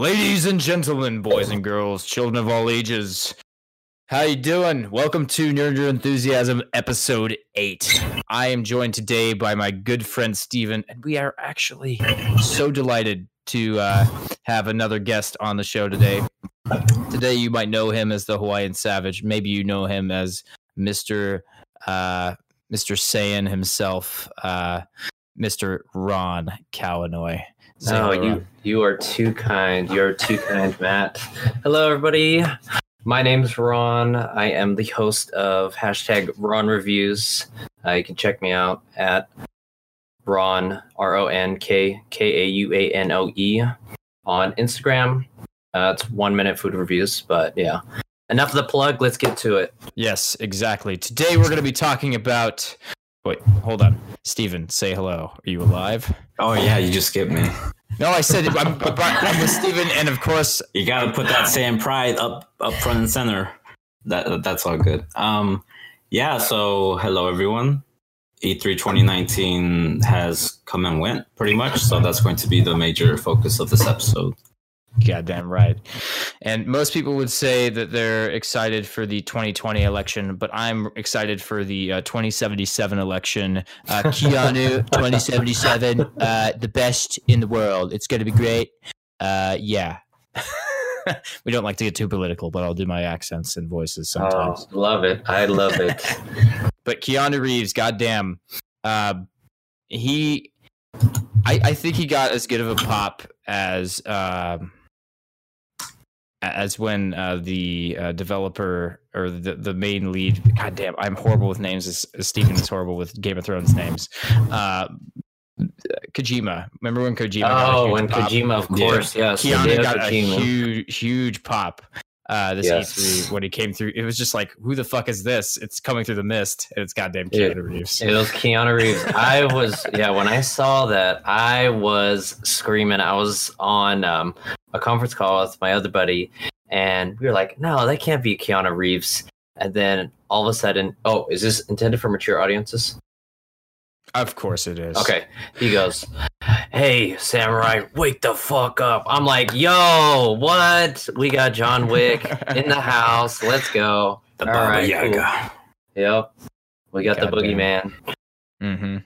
Ladies and gentlemen, boys and girls, children of all ages, how you doing? Welcome to Nerd Your Enthusiasm, episode eight. I am joined today by my good friend Steven, and we are actually so delighted to uh, have another guest on the show today. Today, you might know him as the Hawaiian Savage. Maybe you know him as Mister uh, Mister Saiyan himself, uh, Mister Ron Kauanoe. Say No, you Ron. you are too kind. You're too kind, Matt. Hello, everybody. My name's Ron. I am the host of hashtag Ron Reviews. Uh, you can check me out at Ron R O N K K A U A N O E on Instagram. Uh, it's one minute food reviews, but yeah. Enough of the plug. Let's get to it. Yes, exactly. Today we're going to be talking about. Wait, hold on. Steven, say hello. Are you alive? Oh yeah, you just skipped me. No, I said I'm, I'm with Steven, and of course, You gotta put that same pride up up front and center. That that's all good. Um, yeah. So hello everyone. E E3 2019 has come and went pretty much. So that's going to be the major focus of this episode. Goddamn right. And most people would say that they're excited for the 2020 election, but I'm excited for the uh, 2077 election. Uh, Keanu 2077, uh, the best in the world. It's going to be great. Uh, yeah. we don't like to get too political, but I'll do my accents and voices sometimes. Oh, love it. I love it. but Keanu Reeves, goddamn, uh, he, I, I think he got as good of a pop as um as when uh, the uh, developer or the the main lead. Goddamn, I'm horrible with names. As, as Steven is horrible with Game of Thrones names. Uh, Kojima. Remember when Kojima? got a oh, huge when pop? Kojima, of Yeah. course, yes. Keanu Hideo got a huge, huge pop. Uh, this Yes. E3 when he came through, it was just like, who the fuck is this? It's coming through the mist, and it's goddamn. Keanu Reeves. It was Keanu Reeves. I was, yeah, when I saw that, I was screaming. I was on um, a conference call with my other buddy, and we were like, no, that can't be Keanu Reeves. And then all of a sudden, oh, is this intended for mature audiences? Of course it is. Okay. He goes, Hey, Samurai, wake the fuck up. I'm like, Yo, what? We got John Wick in the house. Let's go. The All right, Yaga. Yep. We got the Goddamn. boogeyman. hmm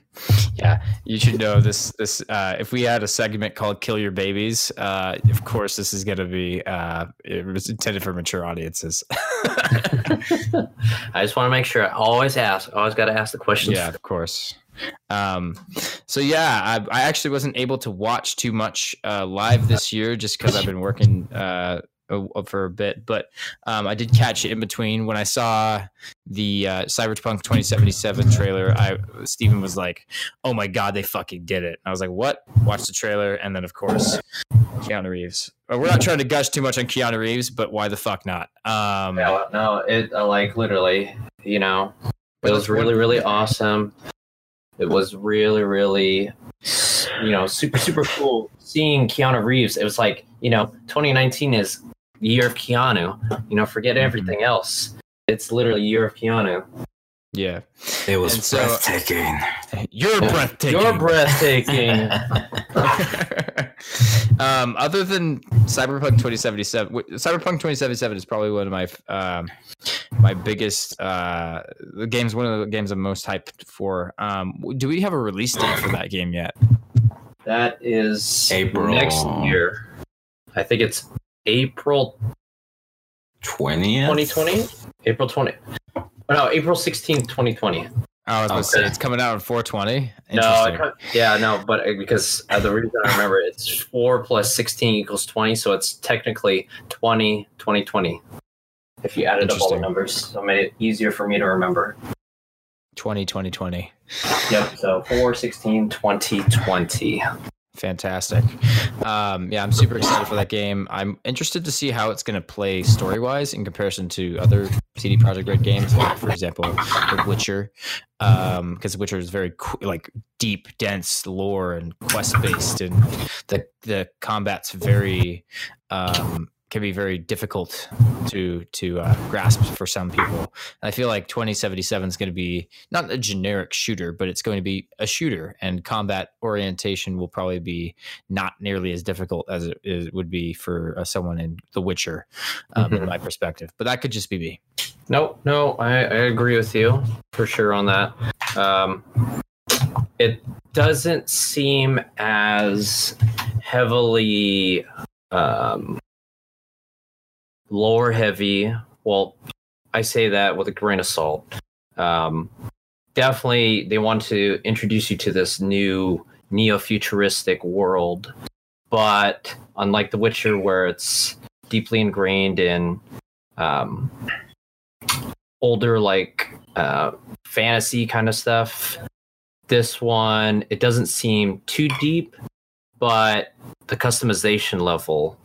Yeah, you should know this. This uh, if we had a segment called "Kill Your Babies," uh, of course this is going to be uh, it was intended for mature audiences. I just want to make sure I always ask. I always got to ask the questions. yeah, of course. Um, so yeah, I, I actually wasn't able to watch too much uh, live this year just because I've been working uh, for a bit. But um, I did catch it in between when I saw the uh, Cyberpunk 2077 trailer. I Steven was like, "Oh my god, they fucking did it!" I was like, "What?" Watched the trailer, and then of course, Keanu Reeves. We're not trying to gush too much on Keanu Reeves, but why the fuck not? Um, Yeah, no, it uh, like literally, you know, it was really, really awesome. It was really, really, you know, super, super cool seeing Keanu Reeves. It was like, you know, 2019 is the year of Keanu. You know, forget Mhm. everything else. It's literally year of Keanu. yeah, It was And so- breathtaking. you're breathtaking. You're breathtaking. um, other than Cyberpunk 2077, Cyberpunk 2077 is probably one of my um, my biggest uh, the games. One of the games I'm most hyped for. Um, do we have a release date for that game yet? that is April. next year. I think it's April 20th. 2020. April 20. Oh, no, April 16th, 2020. I was going to say it's coming out on 420. No, Interesting. Yeah, no, but uh, because uh, the reason I remember it's four plus sixteen equals twenty, so it's technically 20, 2020. If you added up all the numbers, so it made it easier for me to remember. 20, 2020. Yep. So 4, 16, 2020. Fantastic. Um, yeah, I'm super excited for that game. I'm interested to see how it's going to play story wise in comparison to other CD Projekt Red games, like for example, The Witcher, because The Witcher is very like deep, dense lore and quest based, and the the combat's very um, can be very difficult to to uh, grasp for some people. I feel like 2077 is going to be not a generic shooter, but it's going to be a shooter, and combat orientation will probably be not nearly as difficult as it, is, would be for uh, someone in The Witcher, um, Mhm. in my perspective. But that could just be me. No, no, I, I agree with you for sure on that. Um, it doesn't seem as heavily um, lore heavy. Well, I say that with a grain of salt. Um, definitely, they want to introduce you to this new neo futuristic world, but unlike The Witcher, where it's deeply ingrained in um, older like uh, fantasy kind of stuff. This one, it doesn't seem too deep, but the customization level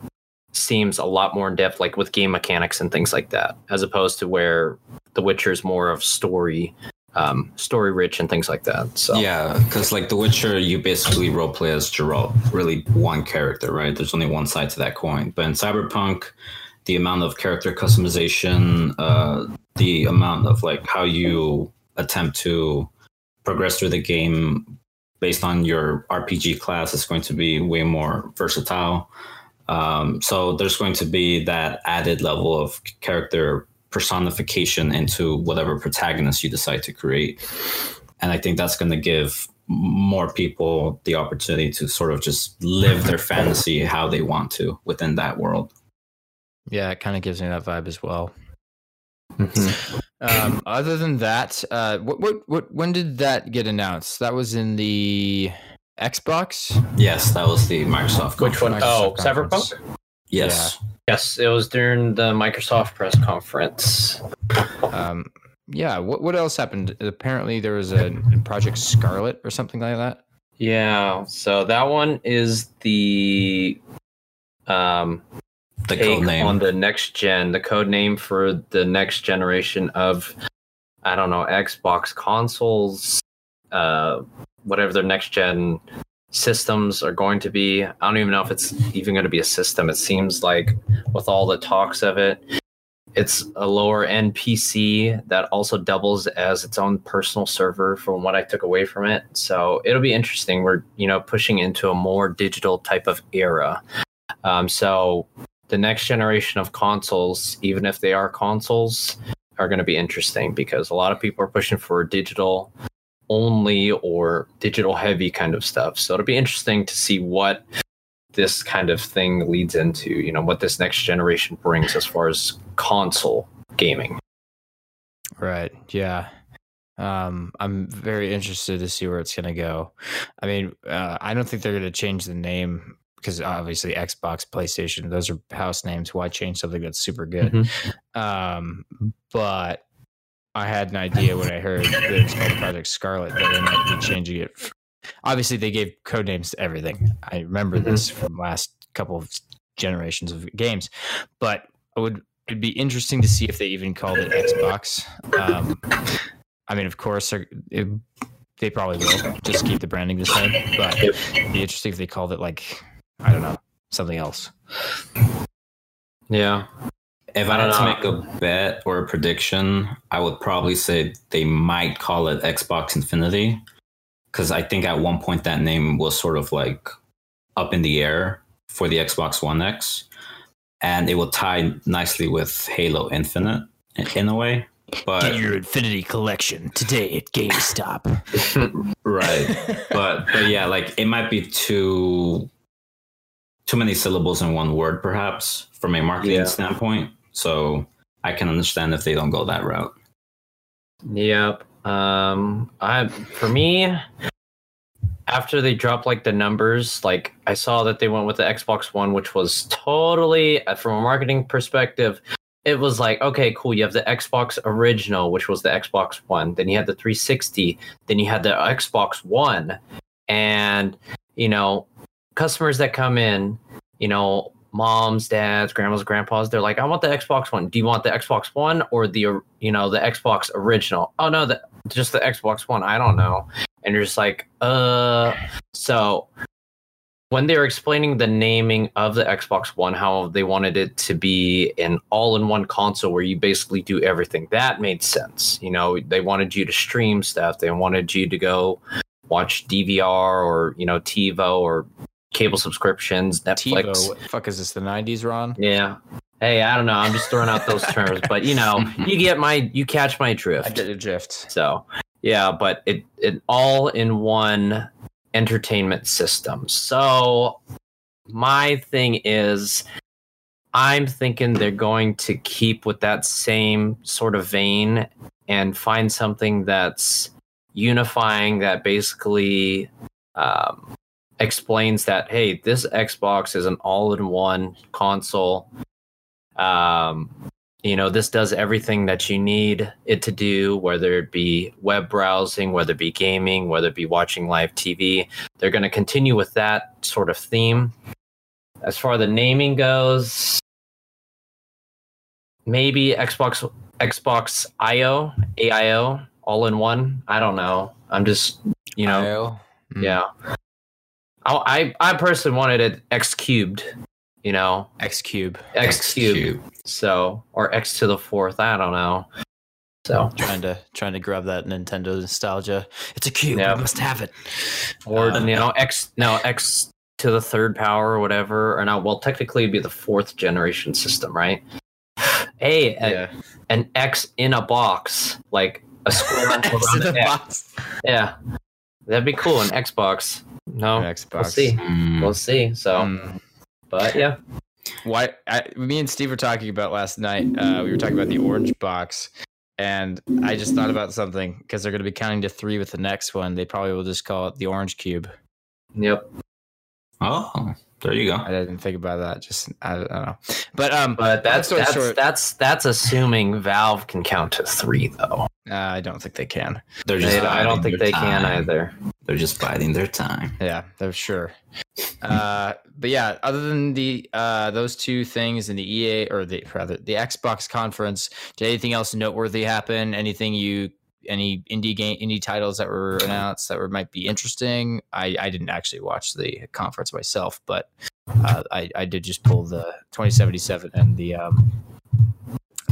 seems a lot more in depth, like with game mechanics and things like that, as opposed to where The Witcher is more of story, um, story rich and things like that. So Yeah, because like The Witcher, you basically role play as Geralt, really one character, right? There's only one side to that coin. But in Cyberpunk, the amount of character customization, uh, the amount of like how you attempt to progress through the game based on your RPG class is going to be way more versatile. Um, so there's going to be that added level of character personification into whatever protagonist you decide to create. And I think that's going to give more people the opportunity to sort of just live their fantasy how they want to within that world. Yeah, it kind of gives me that vibe as well. Mhm. Um, other than that, uh, what, what, what, when did that get announced? That was in the Xbox. Yes, that was the Microsoft. which one? conference. Oh, Microsoft conference. Cyberpunk. Yes. Yes, it was during the Microsoft press conference. Um, yeah. What, what else happened? Apparently, there was a Project Scarlett or something like that. Yeah, so that one is the um The take code name. on the next gen, the code name for the next generation of I don't know, Xbox consoles, uh whatever their next gen systems are going to be. I don't even know if it's even going to be a system. It seems like with all the talks of it, it's a lower end PC that also doubles as its own personal server from what I took away from it. So it'll be interesting. We're, you know, pushing into a more digital type of era. Um, so the next generation of consoles, even if they are consoles, are going to be interesting because a lot of people are pushing for digital only or digital heavy kind of stuff. So it'll be interesting to see what this kind of thing leads into, you know, what this next generation brings as far as console gaming. Right. Yeah. Um, I'm very interested to see where it's going to go. I mean, uh, I don't think they're going to change the name because obviously Xbox, PlayStation, those are house names. Why change something that's super good? Um, but I had an idea when I heard that it's called Project Scarlett that they might be changing it. Obviously, they gave code names to everything. I remember Mhm. this from last couple of generations of games, but it would it'd be interesting to see if they even called it Xbox. Um, I mean, of course, it, they probably will just keep the branding the same, but it'd be interesting if they called it like I don't know something else. Yeah. If I I had to make a bet or a prediction, I would probably say they might call it Xbox Infinity. Because I think at one point that name was sort of like up in the air for the Xbox One X. And it will tie nicely with Halo Infinite in, in a way. But your Infinity Collection today at GameStop. right. but but yeah, like it might be too too many syllables in one word, perhaps, from a marketing Yeah. standpoint. So I can understand if they don't go that route. Yep. Um I for me after they dropped like the numbers, like I saw that they went with the Xbox One, which was totally uh, from a marketing perspective, it was like, okay, cool. You have the Xbox original, which was the Xbox One. Then you had the 360. Then you had the Xbox One. And, you know, customers that come in, you know, moms, dads, grandmas, grandpas, they're like, I want the Xbox One. Do you want the Xbox One or the, you know, the Xbox original? Oh, no, the, just the Xbox One. I don't know. And you're just like, uh, so when they were explaining the naming of the Xbox One, how they wanted it to be an all-in-one console where you basically do everything. That made sense. You know, they wanted you to stream stuff. They wanted you to go watch DVR or you know TiVo or cable subscriptions, Netflix. TiVo. What the fuck is this? The '90s, Ron? Yeah. Hey, I don't know. I'm just throwing out those terms, but you know, you get my, you catch my drift. I get the drift. So, yeah, but it it all in one entertainment system. So, my thing is I'm thinking they're going to keep with that same sort of vein and find something that's unifying that basically um, explains that hey, this Xbox is an all-in-one console. Um, you know, this does everything that you need it to do, whether it be web browsing, whether it be gaming, whether it be watching live TV. They're going to continue with that sort of theme. As far as the naming goes, maybe Xbox Xbox IO, AIO, all in one. I don't know. I'm just, you know? Mm. yeah. I, I I personally wanted it X cubed, you know, X Cube. X cubed. So or X to the fourth. I don't know. So Trying to trying to grab that Nintendo nostalgia. It's a cube. Yeah. We must have it. or Uh, you know X no X to the third power or whatever. Or now, well, technically it'd be the fourth generation system, right? Hey, a- an X in a box, like a square around X. box. Yeah, that'd be cool. An Xbox. No, Xbox. we'll see. Mm. We'll see. So, Mm. but yeah, Why? I, me and Steve were talking about last night. Uh, we were talking about the orange box, and I just thought about something because they're going to be counting to three with the next one. They probably will just call it the orange cube. yep. Oh, there you go. I didn't think about that. Just I, don't know. But um, But that's that's short- that's that's assuming Valve can count to three, though. uh, I don't think they can. They're just. They- I don't think their they can either. They're just biding their time. Yeah, they're sure. Uh, but yeah, other than the uh, those two things in the EA or the rather the Xbox conference, did anything else noteworthy happen? Anything you any indie game indie titles that were announced that were might be interesting? I I didn't actually watch the conference myself, but uh, I I did just pull the 2077 and the um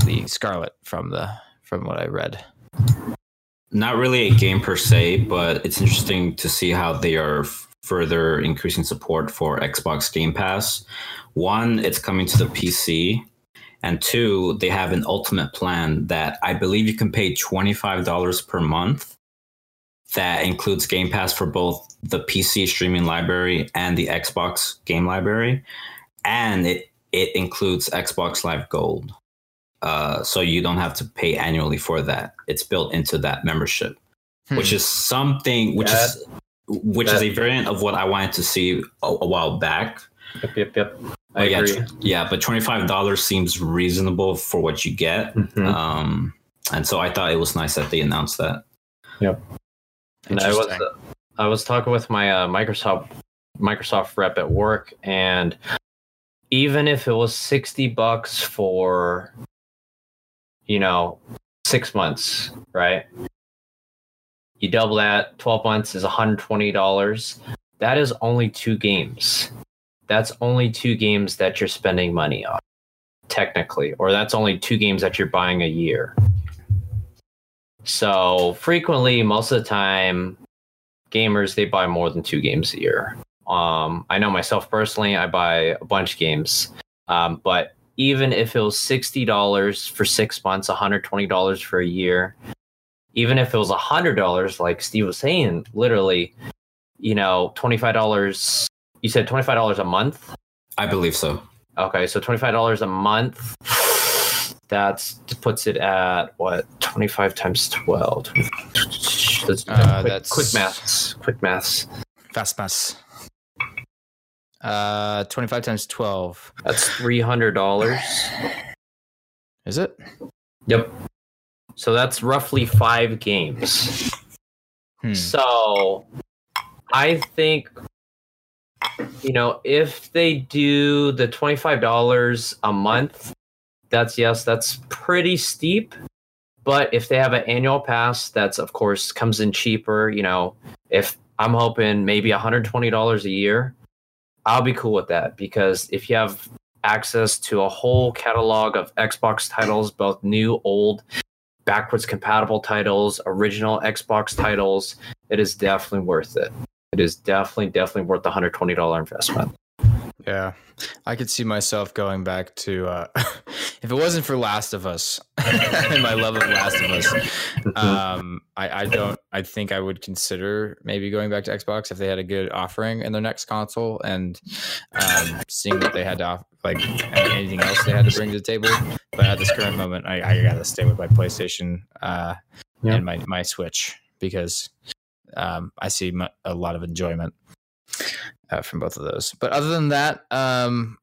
the Scarlett from the from what I read. Not really a game per se, but it's interesting to see how they are further increasing support for Xbox Game Pass. One, it's coming to the PC. And two, they have an ultimate plan that I believe you can pay $25 per month. That includes Game Pass for both the PC streaming library and the Xbox game library. And it, it includes Xbox Live Gold. Uh, so you don't have to pay annually for that. It's built into that membership, which Hmm. is something which is which is a variant of what I wanted to see a, a while back. Yep, yep, yep. I But yeah, agree. tw- yeah, but twenty five dollars seems reasonable for what you get. Mhm. Um, and so I thought it was nice that they announced that. Yep. And I was Interesting. I was talking with my uh, Microsoft Microsoft rep at work, and even if it was sixty bucks for, you know, six months, right? You double that, twelve months is one hundred twenty dollars. That is only two games. That's only two games that you're spending money on, technically, or that's only two games that you're buying a year. So frequently, most of the time, gamers they buy more than two games a year. Um, I know myself personally, I buy a bunch of games, um, but even if it was sixty dollars for six months, one hundred twenty dollars for a year, even if it was hundred dollars, like Steve was saying, literally, you know, twenty five dollars. You said twenty five dollars a month. I believe so. Okay, so twenty five dollars a month. That puts it at what twenty five times twelve. Let's Uh, quick, that's- quick maths. Quick maths. Fast mass. Uh, twenty five times twelve. That's three hundred dollars. Is it? Yep. So that's roughly five games. Hmm. So I think you know if they do the twenty five dollars a month, that's yes, that's pretty steep. But if they have an annual pass, that's of course comes in cheaper. You know, if I'm hoping maybe one hundred twenty dollars a year, I'll be cool with that because if you have access to a whole catalog of Xbox titles, both new, old, backwards compatible titles, original Xbox titles, it is definitely worth it. It is definitely, definitely worth the hundred twenty dollar investment. Yeah, I could see myself going back to uh, if it wasn't for Last of Us and my love of Last of Us. Um, I, I don't. I think I would consider maybe going back to Xbox if they had a good offering in their next console and um, seeing what they had to offer, like anything else they had to bring to the table. But at this current moment, I, I gotta stay with my PlayStation uh, Yeah. and my my Switch because um, I see mu- a lot of enjoyment uh, from both of those. But other than that, um,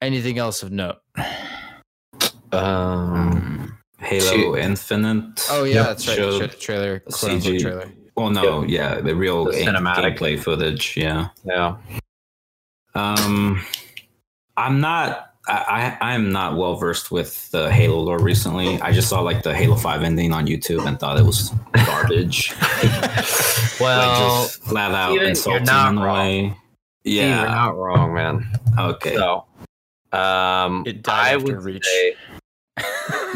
anything else of note? Um, Halo Shoot. Infinite. Oh yeah, Yep. that's right. Showed The tra- trailer, CG. trailer. Well, no, yeah, the real The cinematic. gameplay footage. Yeah. yeah. Um, I'm not. I, I I'm not well versed with the Halo lore recently. I just saw like the Halo Five ending on YouTube and thought it was garbage. Well, like just flat out Steven, you're insulting not in a wrong. way. yeah, you're not wrong, man. Okay. So, um, It died I would Reach. say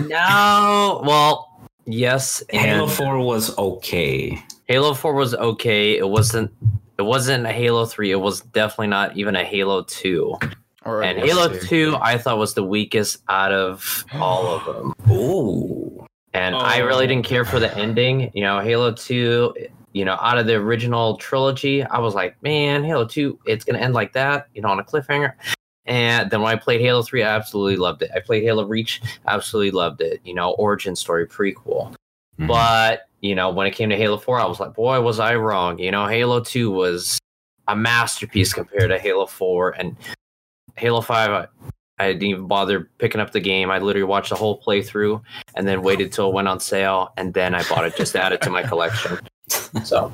no. Well, yes, Halo Four was okay. Halo Four was okay. It wasn't. It wasn't a Halo Three. It was definitely not even a Halo Two. Or And Halo too. Two, I thought was the weakest out of all of them. Ooh. And I really didn't care for the ending. You know, Halo 2, you know, out of the original trilogy, I was like, man, Halo 2, it's going to end like that, you know, on a cliffhanger. And then when I played Halo 3, I absolutely loved it. I played Halo Reach, absolutely loved it. You know, origin story, prequel. Mhm. But, you know, when it came to Halo 4, I was like, boy, was I wrong. You know, Halo 2 was a masterpiece compared to Halo 4. And Halo 5, I, I didn't even bother picking up the game. I literally watched the whole playthrough and then waited till it went on sale. And then I bought it just to add it to my collection. So,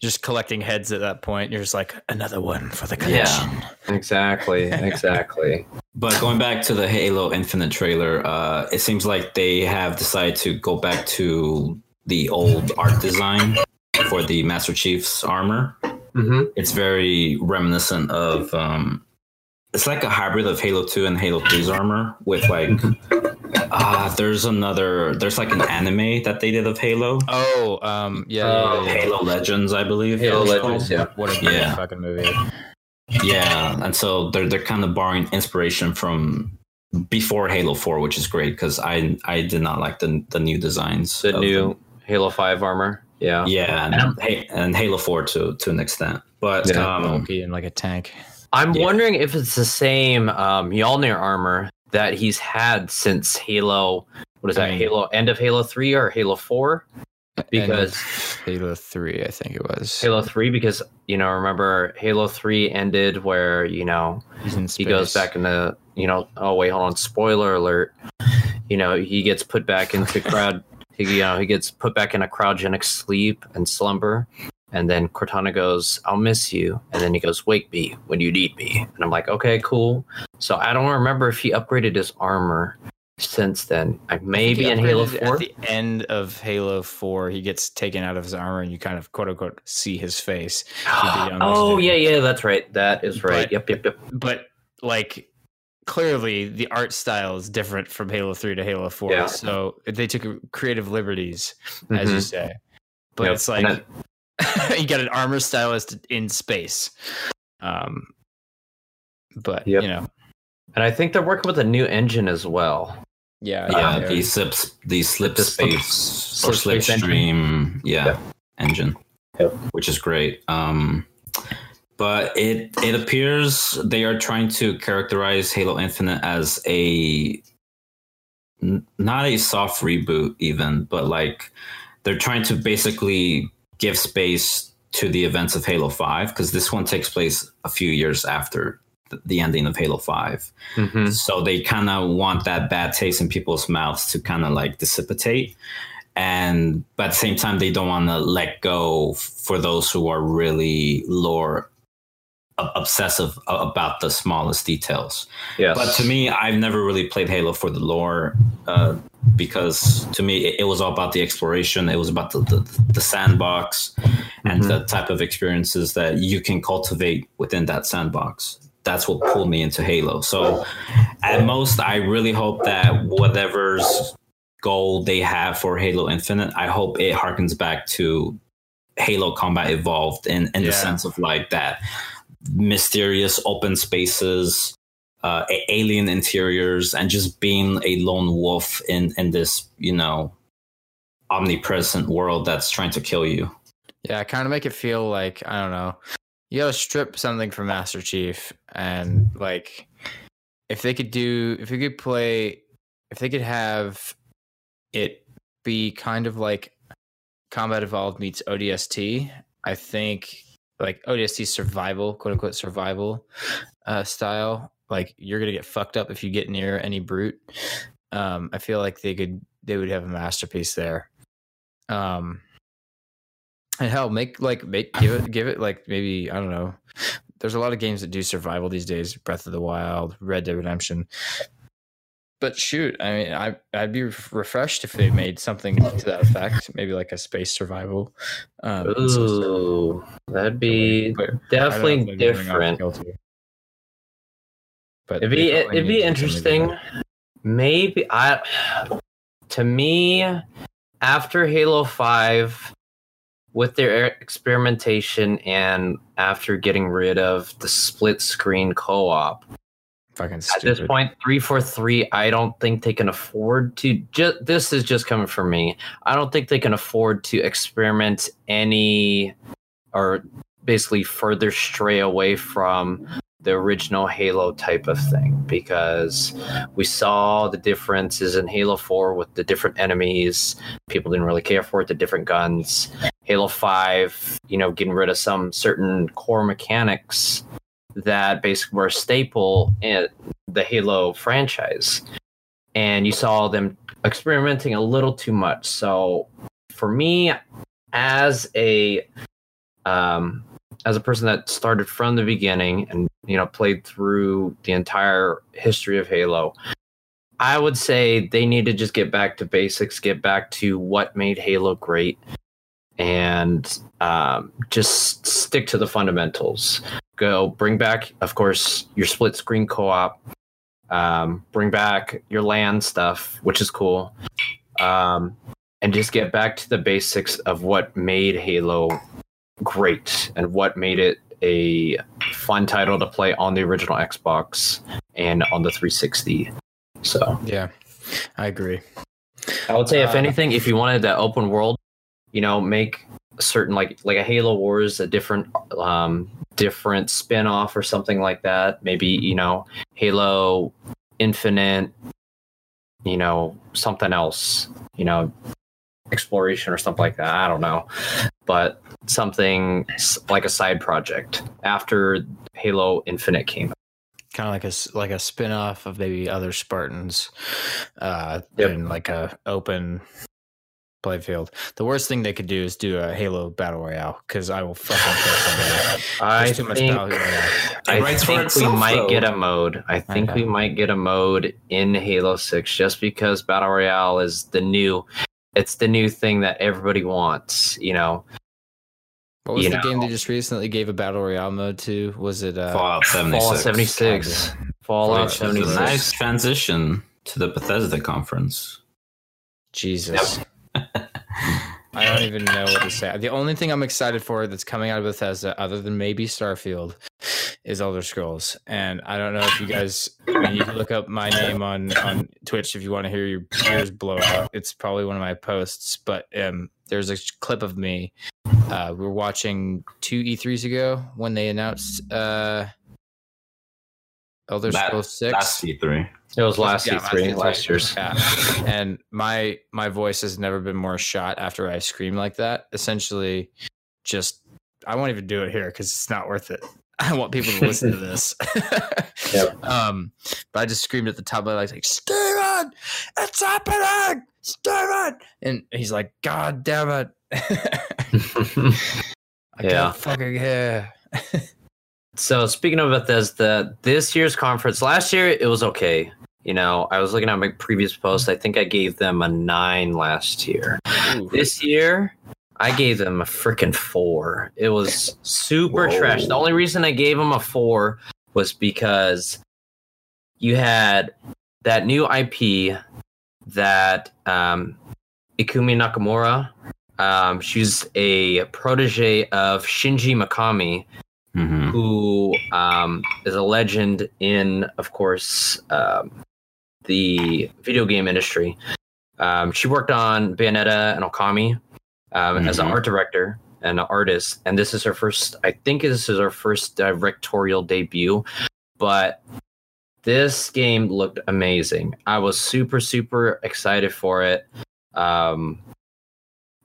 just collecting heads at that point. You're just like another one for the collection. Yeah. collection. exactly. Exactly. But going back to the Halo Infinite trailer, uh, it seems like they have decided to go back to the old art design for the Master Chief's armor. hmm It's very reminiscent of. Um, it's like a hybrid of Halo 2 and Halo 3's armor with like. Ah, there's another. There's like an anime that they did of Halo. Oh, um, yeah, Oh, yeah, yeah, yeah. Halo Legends, I believe. Halo Legends, called. yeah. What a Yeah. fucking movie. Yeah, and so they're they're kind of borrowing inspiration from before Halo Four, which is great because I I did not like the the new designs. The new them. Halo 5 armor. Yeah. yeah, And and, and Halo Four to to an extent, but Yeah. um, Bulky and like a tank. I'm Yeah. wondering if it's the same um, Mjolnir armor that he's had since Halo. What is I that? mean- Halo end of Halo 3 or Halo 4? Because Halo Three, I think it was. Halo 3, because, you know, remember Halo 3 ended where, you know, in he goes back into you know oh wait hold on spoiler alert you know he gets put back into crowd he, you know he gets put back in a cryogenic sleep and slumber and then cortana goes i'll miss you and then he goes wake me when you need me and i'm like okay cool so i don't remember if he upgraded his armor since then I maybe in halo 4 At the end of Halo 4, he gets taken out of his armor and you kind of quote unquote see his face. oh yeah yeah that's right that is right But- yep yep yep But like clearly the art style is different from Halo 3 to Halo 4. Yeah. So they took creative liberties, as you Mhm. say. But Yep. it's like you got an armor stylist in space. Um but Yep. you know, and i think they're working with a new engine as well yeah, yeah, yeah, the slips the slip The slip- space or slip space slipstream, yeah, Yep. engine, Yep. which is great. Um, but it it appears they are trying to characterize Halo Infinite as a n- not a soft reboot even, but like they're trying to basically give space to the events of Halo 5 because this one takes place a few years after the ending of Halo 5. Mhm. So they kind of want that bad taste in people's mouths to kind of like dissipate. And but at the same time, they don't want to let go for those who are really lore obsessive about the smallest details. yes But to me, I've never really played Halo for the lore uh, because to me, it, it was all about the exploration. It was about the, the, the sandbox. And Mhm. the type of experiences that you can cultivate within that sandbox. That's what pulled me into Halo. So, at most, I really hope that whatever's goal they have for Halo Infinite, I hope it harkens back to Halo Combat Evolved in, in Yeah. the sense of like that mysterious open spaces, uh, alien interiors, and just being a lone wolf in, in this, you know, omnipresent world that's trying to kill you. Yeah, kind of make it feel like I don't know. You gotta strip something from Master Chief, and like, if they could do, if you could play, if they could have it be kind of like Combat Evolved meets ODST, I think like ODST survival, quote unquote survival uh, style. Like you're gonna get fucked up if you get near any brute. Um, I feel like they could, they would have a masterpiece there. Um, and hell, make like make give it give it like maybe I don't know. There's a lot of games that do survival these days. Breath of the Wild, Red Dead Redemption. But shoot, I mean, I I'd be refreshed if they made something to that effect. Maybe like a space survival. Um, Ooh, that'd be but I don't know if definitely they'd bring off different. But It'd be it'd be to do something interesting. Maybe I to me after Halo 5 with their experimentation and after getting rid of the split screen co-op Fucking at stupid. this point 343 I don't think they can afford to just this is just coming from me. I don't think they can afford to experiment any or basically further stray away from the original Halo type of thing because we saw the differences in Halo 4 with the different enemies. People didn't really care for it, the different guns. Halo 5, you know, getting rid of some certain core mechanics that basically were a staple in the Halo franchise. And you saw them experimenting a little too much. So for me, as a um, as a person that started from the beginning and you know played through the entire history of Halo, I would say they need to just get back to basics, get back to what made Halo great, and um, just stick to the fundamentals. Go bring back, of course, your split screen co-op. Um, bring back your land stuff, which is cool, um, and just get back to the basics of what made Halo great and what made it a fun title to play on the original Xbox and on the 360. So Yeah, I agree. I would say, if Uh, anything, if you wanted that open world, you know, make certain like like a Halo Wars, a different um different spin off or something like that. Maybe you know Halo Infinite, you know something else, you know exploration or something like that. I don't know, but something like a side project after Halo Infinite came. out. kind of like a like a spin-off of maybe other Spartans uh Yep. in like a open playfield. The worst thing they could do is do a Halo battle royale because I will fucking kill somebody. I There's too much think battle royale. I It writes for think we itself, might though. get a mode. I think Okay. we might get a mode in Halo 6 just because Battle Royale is the new it's the new thing that everybody wants, you know. What was You the game they just recently gave a battle royale mode to? Was it uh Fallout 76. Fallout 76. Fallout Which is a 76. nice transition to the Bethesda conference. Jesus. I don't even know what to say. The only thing I'm excited for that's coming out of Bethesda, other than maybe Starfield, is Elder Scrolls. And I don't know if you guys, I mean, you can look up my name on on Twitch if you want to hear your ears blow out. It's probably one of my posts, but um, there's a clip of me. Uh, we were watching two E3s ago when they announced uh, Elder That- Scrolls Six. That's C3. It was last Yeah, E3, E3. last year's. Yeah. And my my voice has never been more shot after I scream like that. Essentially, just I won't even do it here because it's not worth it. I want people to listen to this. Yep. Um, but I just screamed at the top of my lungs like, "Steven, it's happening, Steven!" And he's like, "God damn it!" I Yeah. can't fucking hear. So speaking of Bethesda, this year's conference, last year it was okay. You know, I was looking at my previous post. I think I gave them a nine last year. Ooh. This year, I gave them a freaking four. It was super Whoa. trash. The only reason I gave them a four was because you had that new IP that um, Ikumi Nakamura. Um, she's a protege of Shinji Mikami, hmm who um, is a legend in, of course, um, the video game industry. Um, she worked on Bayonetta and Okami um, as an Mhm. art director and an artist, and this is her first. I think this is her first directorial debut, but this game looked amazing. I was super super excited for it. Um,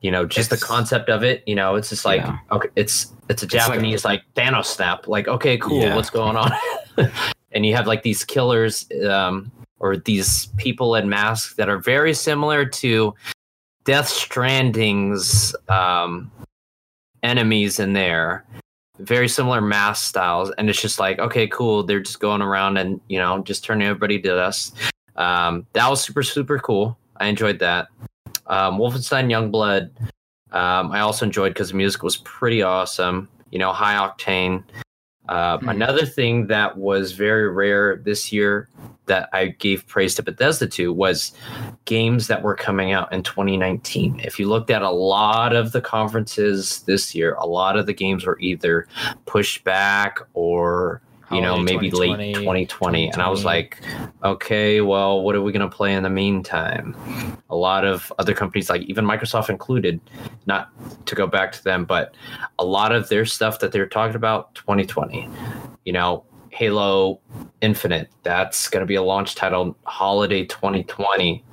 you know, just the concept of it. You know, it's just like Yeah. okay, it's it's a like- Japanese like, Thanos snap. Like, okay, cool, Yeah. what's going on? and you have like these killers, um, or these people in masks that are very similar to Death Stranding's um, enemies in there. Very similar mask styles, and it's just like, okay, cool. They're just going around and you know just turning everybody to dust. Um, that was super super cool. I enjoyed that. Um, Wolfenstein Youngblood. Um, I also enjoyed because the music was pretty awesome. You know, high octane. Uh, Hmm. Another thing that was very rare this year that I gave praise to Bethesda to was games that were coming out in 2019. If you looked at a lot of the conferences this year, a lot of the games were either pushed back or you know maybe late 2020 and i was like okay well what are we going to play in the meantime? A lot of other companies like even microsoft included not to go back to them but a lot of their stuff that they're talking about 2020 you know halo infinite that's going to be a launch title holiday 2020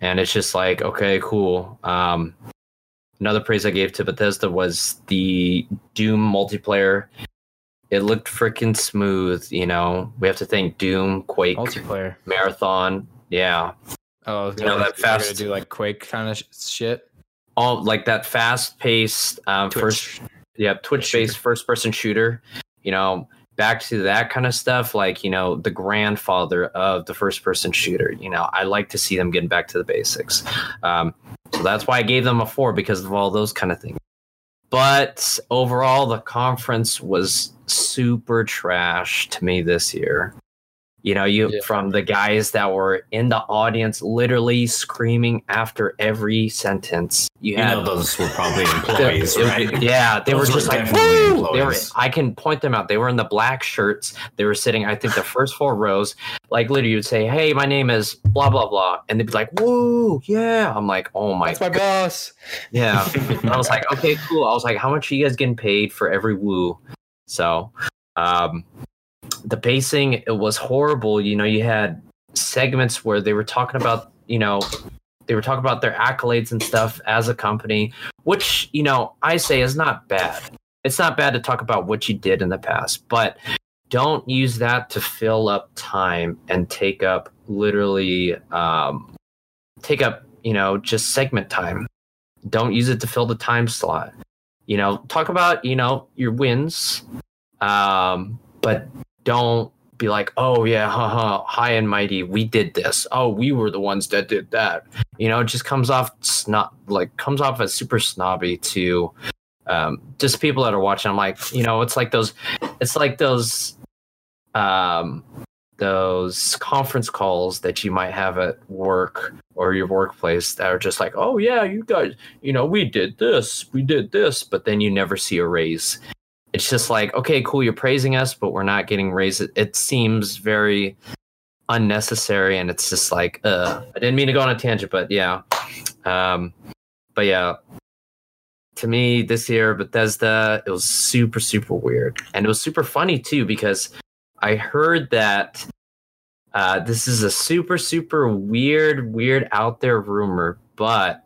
and it's just like okay cool. Um another praise i gave to bethesda was the doom multiplayer it looked freaking smooth you know we have to thank doom quake multiplayer. marathon yeah Oh, You know, that fast- do like Quake kind of sh- shit. all like that fast paced um, Twitch. first yeah twitch based first person shooter you know back to that kind of stuff like you know the grandfather of the first person shooter you know i like to see them getting back to the basics um, so that's why i gave them a four because of all those kind of things but overall the conference was super trash to me this year you know you Yeah. from the guys that were in the audience literally screaming after every sentence you You had know, those were probably the- employees, it- right? Yeah, they Those were were just like, Woo! they were. I can point them out. They were in the black shirts. They were sitting. I think the first four rows. Like literally, you'd say, "Hey, my name is blah blah blah," and they'd be like, "Woo, yeah!" I'm like, "Oh my, That's my boss. yeah." I was like, "Okay, cool." I was like, "How much are you guys getting paid for every woo?" So, um, the pacing it was horrible. You know, you had segments where they were talking about, you know, they were talking about their accolades and stuff as a company, which you know I say is not bad. It's not bad to talk about what you did in the past, but don't use that to fill up time and take up literally um, take up you know just segment time. Don't use it to fill the time slot. You know, talk about you know your wins, um, but don't be like, oh yeah, haha, high and mighty, we did this. Oh, we were the ones that did that. You know, it just comes off snob, like comes off as super snobby to um, just people that are watching. I'm like, you know, it's like those, it's like those, um, those conference calls that you might have at work or your workplace that are just like, oh yeah, you guys, you know, we did this, we did this, but then you never see a raise. It's just like okay cool you're praising us but we're not getting raised it, it seems very unnecessary and it's just like uh i didn't mean to go on a tangent but yeah. Um but yeah. To me this year bethesda it was super super weird. And it was super funny too because i heard that uh this is a super super weird weird out there rumor but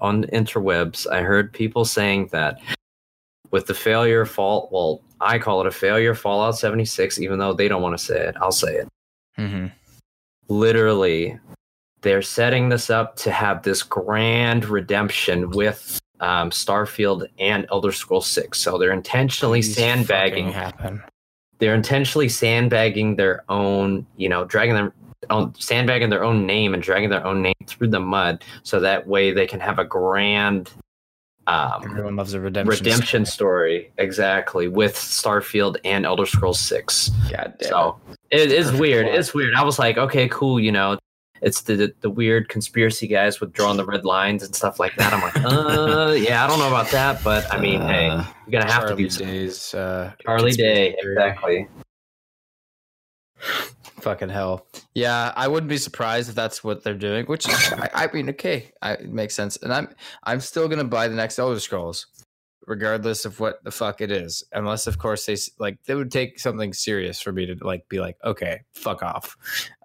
on the interwebs i heard people saying that with the failure fault well i call it a failure fallout 76 even though they don't want to say it i'll say it Mm-hmm. literally they're setting this up to have this grand redemption with um, starfield and elder scrolls 6 so they're intentionally sandbagging happen. They're intentionally sandbagging their own you know dragging their own, sandbagging their own name and dragging their own name through the mud, so that way they can have a grand um, Everyone loves a redemption. redemption story. Exactly with Starfield and Elder Scrolls Six. God damn. So it is weird. It's weird. I was like, okay, cool. You know, it's the the weird conspiracy guys with drawing the red lines and stuff like that. I'm like, uh, yeah, I don't know about that, but I mean, hey, Uh, you're gonna have to Charlie do some Days. Uh, Charlie Day, theory. exactly. Fucking hell. Yeah, I wouldn't be surprised if that's what they're doing. Which I, I mean, okay, I, it makes sense. And I'm I'm still gonna buy the next Elder Scrolls, regardless of what the fuck it is. Unless, of course, they like they would take something serious for me to like be like, okay, fuck off,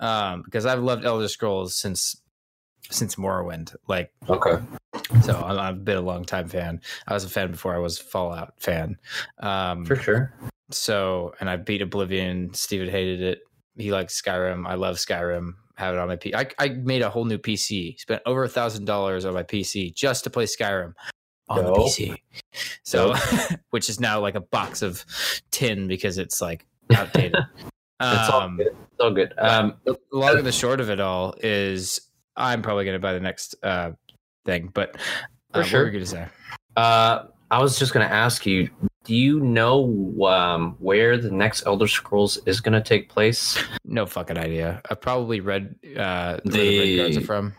um, because I've loved Elder Scrolls since since Morrowind. Like, Okay. so I'm, I've been a long time fan. I was a fan before I was a Fallout fan. Um, For sure. so, and I beat Oblivion. Steven hated it. He likes Skyrim. I love Skyrim. Have it on my PC. I, I made a whole new PC. Spent over a thousand dollars on my PC just to play Skyrim on the PC. So, which is now like a box of tin because it's like outdated. It's all um, good. It's all good. Um, the long and the short of it all is I'm probably going to buy the next uh, thing. But For uh, sure. what were you going to say? uh, I was just gonna ask you. Do you know um, where the next Elder Scrolls is gonna take place? No fucking idea. I probably read uh, where the They- red cards are from.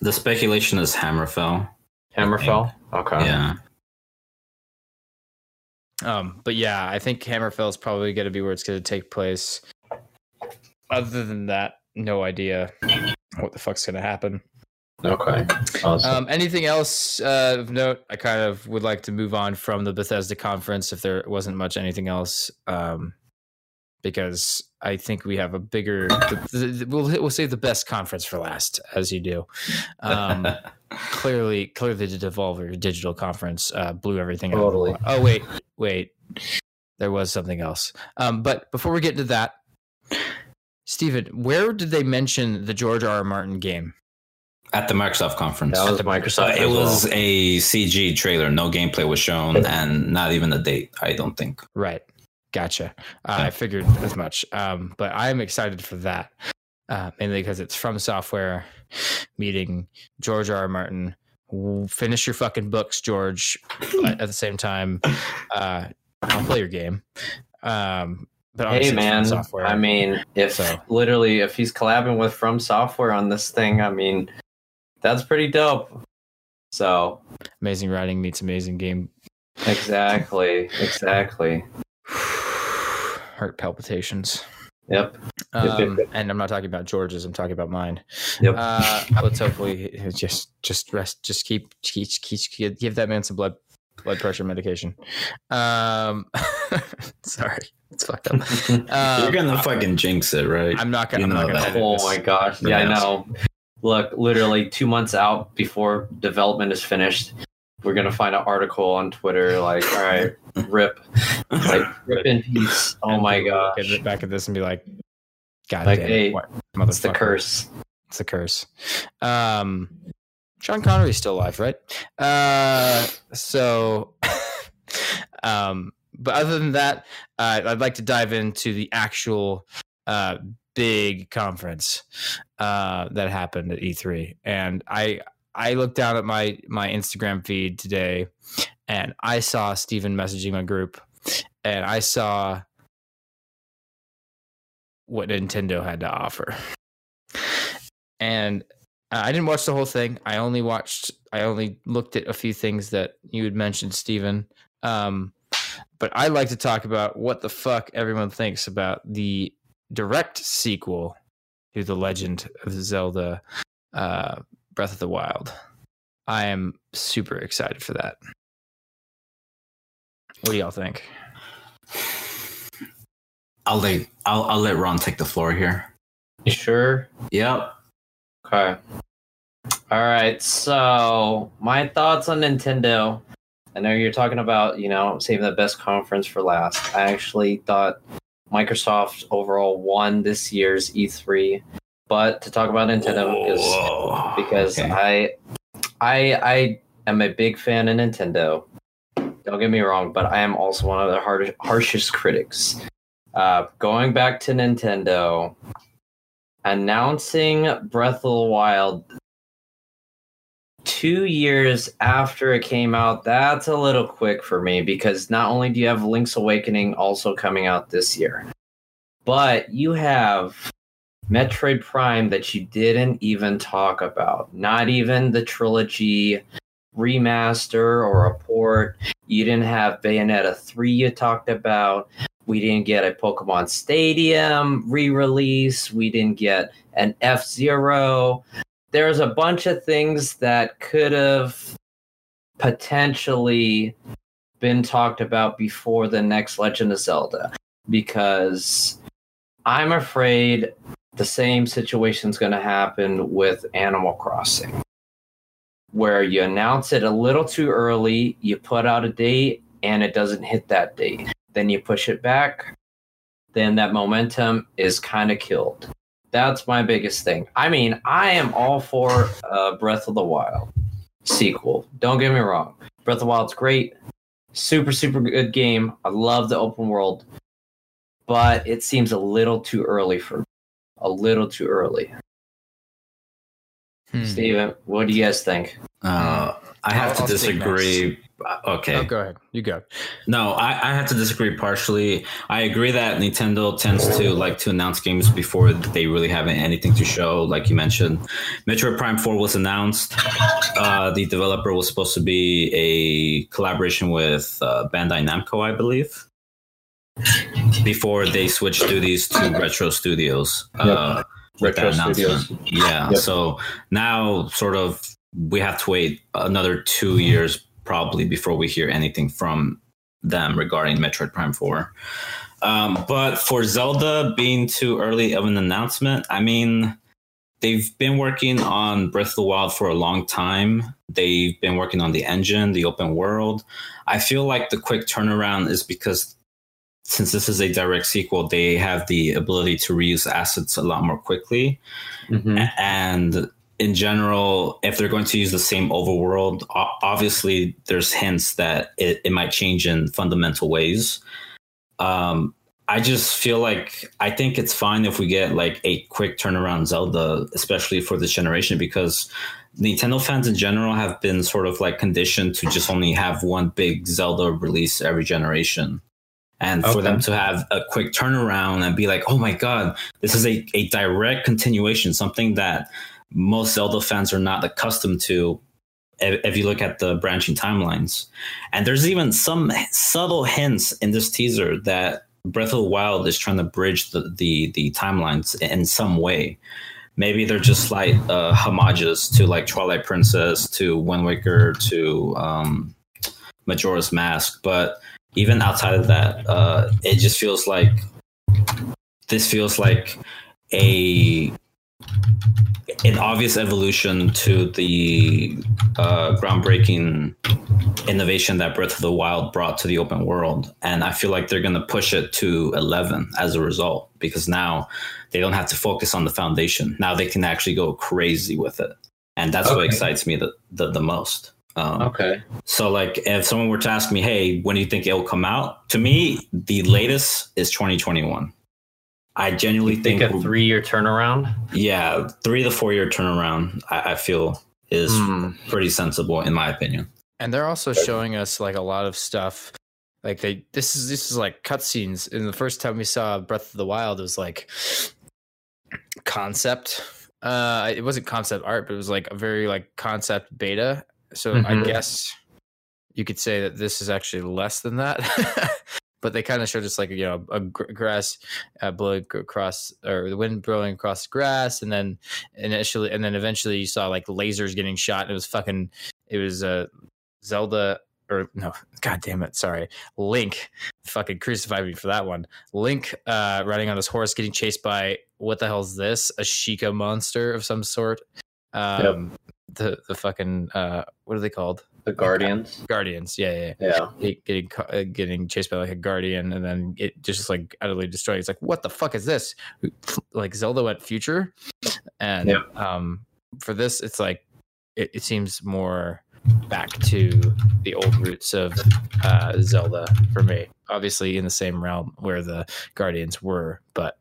the speculation is Hammerfell. Hammerfell. Okay. Yeah. Um, but yeah, I think Hammerfell is probably going to be where it's going to take place. Other than that, no idea what the fuck's going to happen. Okay. Awesome. Um, anything else uh, of note? I kind of would like to move on from the Bethesda conference if there wasn't much anything else, um, because I think we have a bigger. The, the, we'll we'll save the best conference for last, as you do. Um, clearly, clearly, the Devolver Digital Conference uh, blew everything out. Totally. water. Oh wait, wait, there was something else. Um, but before we get into that, Steven, where did they mention the George R. R. Martin game? At the Microsoft conference. that was So Microsoft. it as well. was a CG trailer. No gameplay was shown, and not even a date. I don't think. Right. Gotcha. Uh. I figured as much. Um, but I'm excited for that, uh, mainly because it's From Software meeting George R. R. Martin. Finish your fucking books, George. But at the same time, uh, I'll play your game. Um, but Hey obviously it's from man, software. I mean, if So- literally if he's collabing with From Software on this thing, I mean, that's pretty dope. So amazing writing meets amazing game. exactly, exactly. Heart palpitations. Yep. yep, Um, and I'm not talking about George's. I'm talking about mine. Yep. Uh, let's hopefully just just rest. Just keep keep, keep give that man some blood blood pressure medication. Um, sorry, it's fucked up. Um, You're gonna fucking jinx it, right? I'm not gonna. You I'm not gonna oh my gosh. Yeah, I know. Look, literally two months out before development is finished, we're gonna find an article on Twitter like, all right, rip, like rip in peace. Oh And my god! Get back at this and be like, God Like, damn hey, what, It's the curse. It's the curse. Um, Sean Connery's still alive, right? Uh, so, um, but other than that, uh, I'd like to dive into the actual uh, big conference uh, that happened at E3, and I I looked down at my my Instagram feed today, and I saw Stephen messaging my group, and I saw what Nintendo had to offer. And I didn't watch the whole thing. I only watched, I only looked at a few things that you had mentioned, Stephen. Um, but I'd like to talk about what the fuck everyone thinks about the direct sequel to The Legend of Zelda uh, Breath of the Wild. I am super excited for that. What do y'all think? I'll let I'll, I'll let Ron take the floor here. You sure? Yep. Okay. All right. So my thoughts on Nintendo. I know you're talking about, you know, saving the best conference for last. I actually thought Microsoft overall won this year's E3. But to talk about Nintendo is Whoa. because Okay. I I I am a big fan of Nintendo. Don't get me wrong, but I am also one of the hard, harshest critics. Uh, going back to Nintendo, announcing Breath of the Wild two years after it came out, that's a little quick for me because not only do you have Link's Awakening also coming out this year, but you have Metroid Prime that you didn't even talk about. Not even the trilogy remaster or a port. You didn't have Bayonetta 3 you talked about. We didn't get a Pokemon Stadium re release. We didn't get an F Zero. There's a bunch of things that could have potentially been talked about before the next Legend of Zelda because I'm afraid the same situation is going to happen with Animal Crossing, where you announce it a little too early, you put out a date, and it doesn't hit that date. Then you push it back, then that momentum is kind of killed. That's my biggest thing. I mean, I am all for uh, Breath of the Wild sequel. Don't get me wrong. Breath of the Wild's great. Super, super good game. I love the open world. But it seems a little too early for. A little too early. Hmm. Steven, what do you guys think? Uh, I have I'll- to I'll disagree. Uh, Okay. Oh, go ahead. You go. No, I, I have to disagree partially. I agree that Nintendo tends to like to announce games before they really have anything to show, like you mentioned. Metroid Prime 4 was announced. Uh, the developer was supposed to be a collaboration with uh, Bandai Namco, I believe, before they switched duties to Retro Studios. Uh, with Retro. Studios. Yeah. Yep. So now, sort of, we have to wait another two years probably before we hear anything from them regarding Metroid Prime 4. Um, but for Zelda being too early of an announcement, I mean, they've been working on Breath of the Wild for a long time. They've been working on the engine, the open world. I feel like the quick turnaround is because since this is a direct sequel, they have the ability to reuse assets a lot more quickly. Mhm. And in general, if they're going to use the same overworld, obviously there's hints that it, it might change in fundamental ways. Um, I just feel like I think it's fine if we get like a quick turnaround Zelda, especially for this generation, because Nintendo fans in general have been sort of like conditioned to just only have one big Zelda release every generation. And for them to have a quick turnaround and be like, oh my God, this is a, a direct continuation, something that most Zelda fans are not accustomed to if, if you look at the branching timelines. And there's even some subtle hints in this teaser that Breath of the Wild is trying to bridge the, the, the timelines in some way. Maybe they're just slight uh, homages to like Twilight Princess, to Wind Waker, to um, Majora's Mask. But even outside of that, uh, it just feels like this feels like a an obvious evolution to the uh, groundbreaking innovation that Breath of the Wild brought to the open world. And I feel like they're going to push it to 11 as a result because now they don't have to focus on the foundation. Now they can actually go crazy with it. And that's what excites me the, the, the most. Um, Okay. so, like, if someone were to ask me, hey, when do you think it will come out? To me, the latest is 2021. I genuinely Think think, a three year turnaround? yeah, three to four year turnaround, I, I feel is Hmm. pretty sensible in my opinion. And they're also showing us like a lot of stuff. Like they, this is this is like cutscenes. And the first time we saw Breath of the Wild, it was like concept. Uh, it wasn't concept art, but it was like a very like concept beta. So I Mhm. guess you could say that this is actually less than that. but they kind of showed us like you know a grass uh, blowing across or the wind blowing across grass, and then initially and then eventually you saw like lasers getting shot. And it was fucking. It was uh, Zelda or no, god damn it, sorry, Link. Fucking crucified me for that one. Link uh, riding on this horse, getting chased by what the hell is this? A Sheikah monster of some sort. Um, The the fucking uh, what are they called? The Guardians? Guardians. Yeah, yeah. yeah Yeah. getting uh, getting chased by like a guardian and then it just like utterly destroyed. It's like what the fuck is this? Like Zelda went future, and Yeah. um, for this it's like it, it seems more back to the old roots of uh, Zelda for me. Obviously in the same realm where the guardians were, but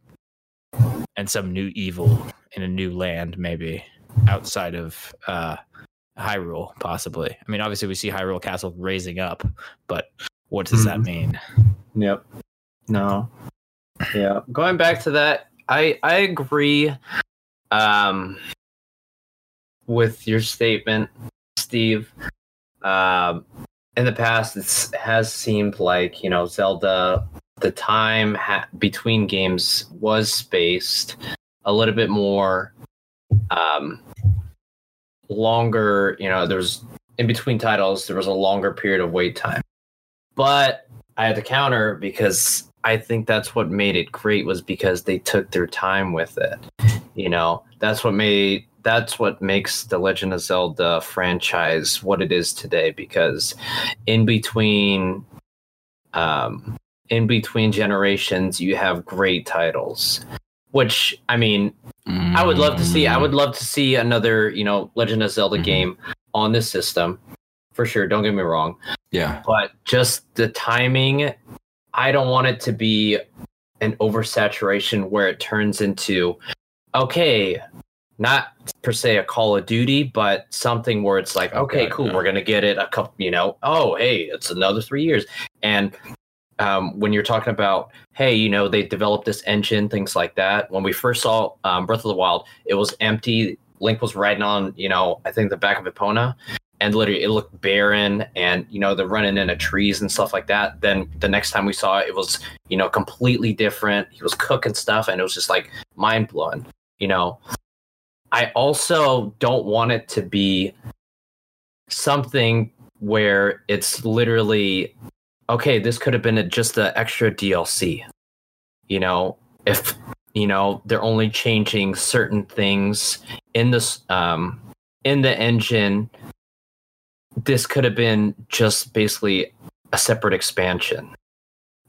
and some new evil in a new land, maybe outside of uh, Hyrule, possibly. I mean, obviously, we see Hyrule Castle raising up, but what does that Mhm. mean? Yep. No. Yeah. Going back to that, I I agree um with your statement, Steve. Um in the past it has seemed like, you know, Zelda the time ha- between games was spaced a little bit more um longer, you know, there was in between titles there was a longer period of wait time. But I had to counter because I think that's what made it great was because they took their time with it. You know, that's what made that's what makes the Legend of Zelda franchise what it is today because in between um in between generations you have great titles which I mean I would love to see I would love to see another, you know, Legend of Zelda Mhm. game on this system. For sure, don't get me wrong Yeah. but just the timing i don't want it to be an oversaturation where it turns into okay not per se a call of duty but something where it's like okay Okay, cool yeah. we're gonna get it a couple you know oh hey it's another three years and um, when you're talking about hey you know they developed this engine things like that. When we first saw um, breath of the wild it was empty. Link was riding on you know i think the back of epona and literally it looked barren and you know they're running into trees and stuff like that. Then the next time we saw it it was you know completely different. He was cooking stuff and it was just like mind blowing you know? I also don't want it to be something where it's literally okay this could have been a, just an extra dlc you know if you know they're only changing certain things in this um in the engine this could have been just basically a separate expansion.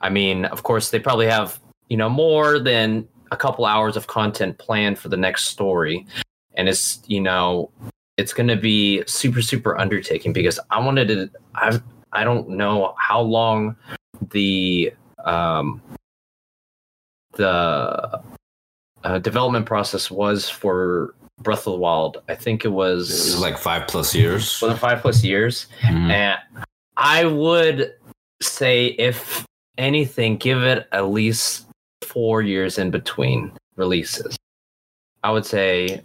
I mean, of course, they probably have, you know, more than a couple hours of content planned for the next story. And it's, you know, it's going to be super, super undertaking because I wanted to, I've, I don't know how long the, um, the uh, development process was for Breath of the Wild. I think it It was, was like five plus years. was it five plus years. Mhm. And I would say, if anything, give it at least four years in between releases. I would say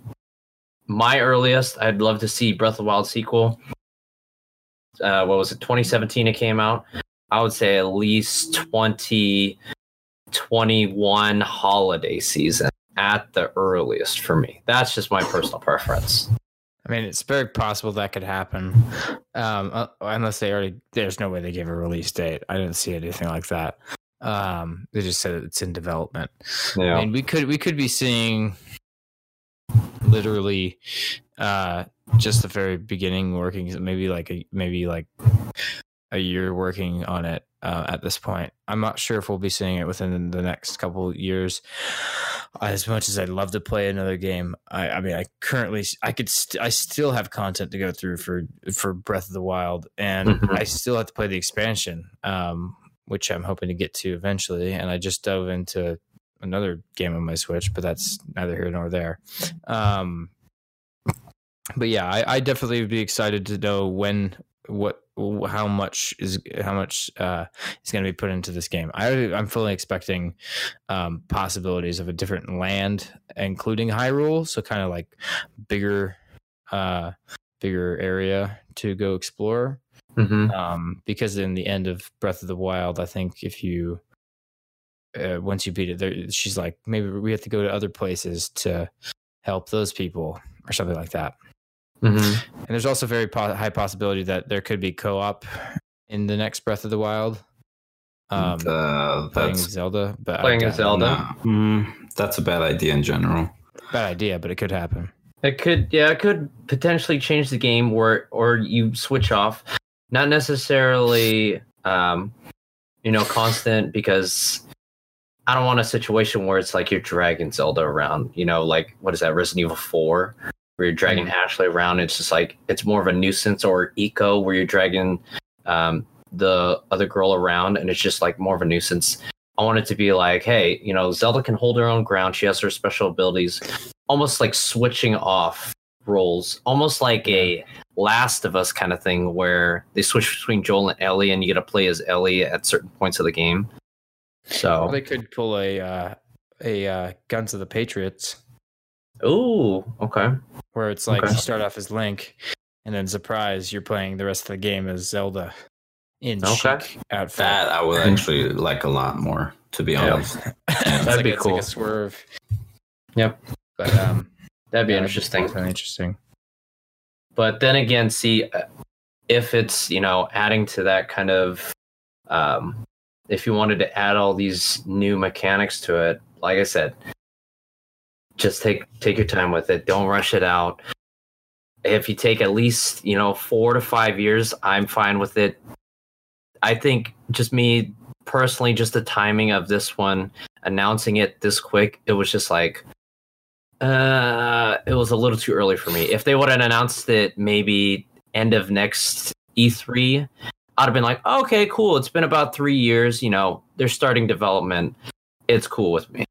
my earliest, I'd love to see Breath of the Wild sequel. Uh, what was it? 2017 it came out. I would say at least 2021 holiday season at the earliest for me. That's just my personal preference. I mean, it's very possible that could happen, um, uh, unless they already. There's no way they gave a release date. I didn't see anything like that. Um, they just said it's in development. Yeah. I mean, we could we could be seeing literally uh, just the very beginning working, maybe like a maybe like a year working on it uh, at this point. I'm not sure if we'll be seeing it within the next couple of years. As much as I'd love to play another game, I, I mean, I currently I could st- I still have content to go through for for Breath of the Wild, and Mhm. I still have to play the expansion, um, which I'm hoping to get to eventually. And I just dove into another game on my Switch, but that's neither here nor there. Um, but yeah, I, I definitely would be excited to know when what how much is how much uh, is going to be put into this game. I I'm fully expecting um, possibilities of a different land, including Hyrule, so kind of like bigger uh, bigger area to go explore. hmm Um, because in the end of Breath of the Wild, I think if you uh, once you beat it, there, she's like, maybe we have to go to other places to help those people or something like that. Hmm And there's also very po- high possibility that there could be co-op in the next Breath of the Wild. Um, Uh, playing Zelda, but Playing as Zelda. nah. Mm, that's a bad idea in general. bad idea, but it could happen. It could, yeah, it could potentially change the game where, or you switch off, not necessarily, um, you know, constant because I don't want a situation where it's like you're dragging Zelda around. You know, like what is that, Resident Evil Four, where you're dragging Ashley around. It's just like it's more of a nuisance, or Ico, where you're dragging um, the other girl around, and it's just like more of a nuisance. I want it to be like, hey, you know, Zelda can hold her own ground. She has her special abilities, almost like switching off roles, almost like a Last of Us kind of thing where they switch between Joel and Ellie, and you get to play as Ellie at certain points of the game. So Or they could pull a uh, a uh, Guns of the Patriots, Ooh, okay. where it's like Okay. you start off as Link, and then surprise, you're playing the rest of the game as Zelda in Okay. Sheik outfit. That I would actually like a lot more, to be Yeah. honest. That'd like, be it's cool. like a swerve. Yep. But um, That'd be yeah, interesting. Kind of interesting. But then again, see uh, if it's you know adding to that kind of, um, if you wanted to add all these new mechanics to it, like I said, just take take your time with it. Don't rush it out. If you take at least you know four to five years, I'm fine with it. I think just me personally, just the timing of this one, announcing it this quick, it was just like, uh, it was a little too early for me. If they would have announced it maybe end of next E3, I'd have been like, okay, cool. It's been about three years. You know, they're starting development. It's cool with me.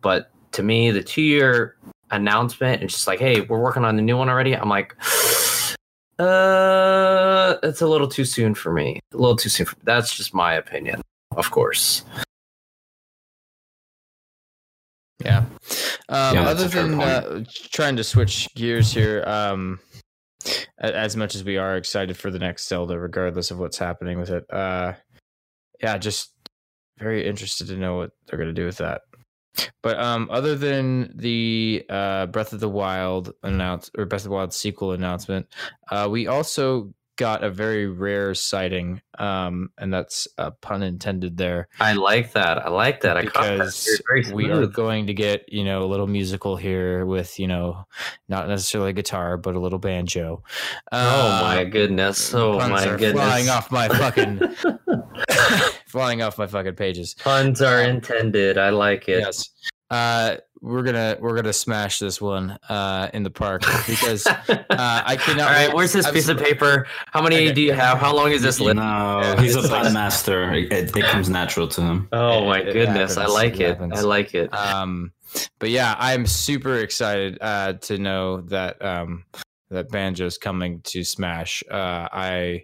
But to me, the two year announcement, and just like, hey, we're working on the new one already. I'm like, uh, it's a little too soon for me. A little too soon. For, me. that's just my opinion, of course. Yeah. Um, Yeah, other than uh, trying to switch gears here, um, as much as we are excited for the next Zelda, regardless of what's happening with it, uh, yeah, just very interested to know what they're going to do with that. But um, other than the uh, Breath of the Wild announce or Breath of the Wild sequel announcement, uh, we also got a very rare sighting, um, and that's a pun intended there I like that. I like that. I that. because we are going to get you know a little musical here with you know not necessarily a guitar but a little banjo. Oh my goodness! Oh my goodness! flying off my fucking flying off my fucking pages. Puns are intended. I like it. Yes. Uh, we're gonna we're gonna smash this one uh, in the park because uh, I cannot. All right, where's this I'm piece of paper? How many Okay. do you have? How long is this list? No, Yeah, he's a it's pun master. It, it comes natural to him. Oh my It- it goodness! I like It it. I like it. um but yeah i'm super excited uh to know that um that banjo's coming to smash uh i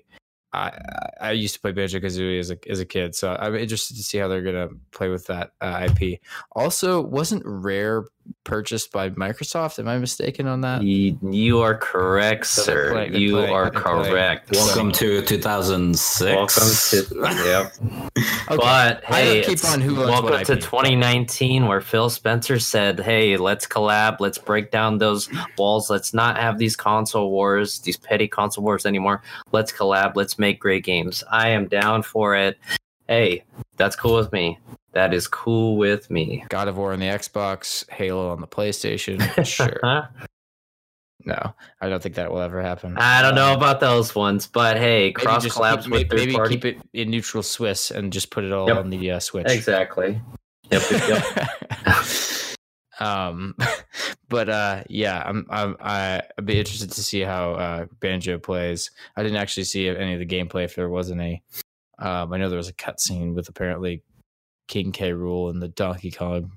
I, I used to play Banjo Kazooie as a as a kid, so I'm interested to see how they're gonna play with that uh, IP. Also, wasn't Rare purchased by Microsoft? Am I mistaken on that? You, you are correct, So sir. play- you play- are they're play- correct. Welcome to 2006. Welcome to yep. Okay. But I hey, keep on who welcome to IP. 2019, where Phil Spencer said, "Hey, let's collab. Let's break down those walls. Let's not have these console wars, these petty console wars anymore. Let's collab. Let's make great games. I am down for it. Hey, that's cool with me. That is cool with me. God of War on the Xbox, Halo on the PlayStation. Sure. no, I don't think that will ever happen. I don't know Um, about those ones, but hey, cross collabs with maybe party. keep it in neutral Swiss and just put it all Yep. on the uh, Switch. Exactly. Yep. yep, um, but uh, yeah, I'm, I'm I'd be interested to see how uh, Banjo plays. I didn't actually see any of the gameplay if there wasn't any. Um, I know there was a cutscene with apparently King K. Rool and the Donkey Kong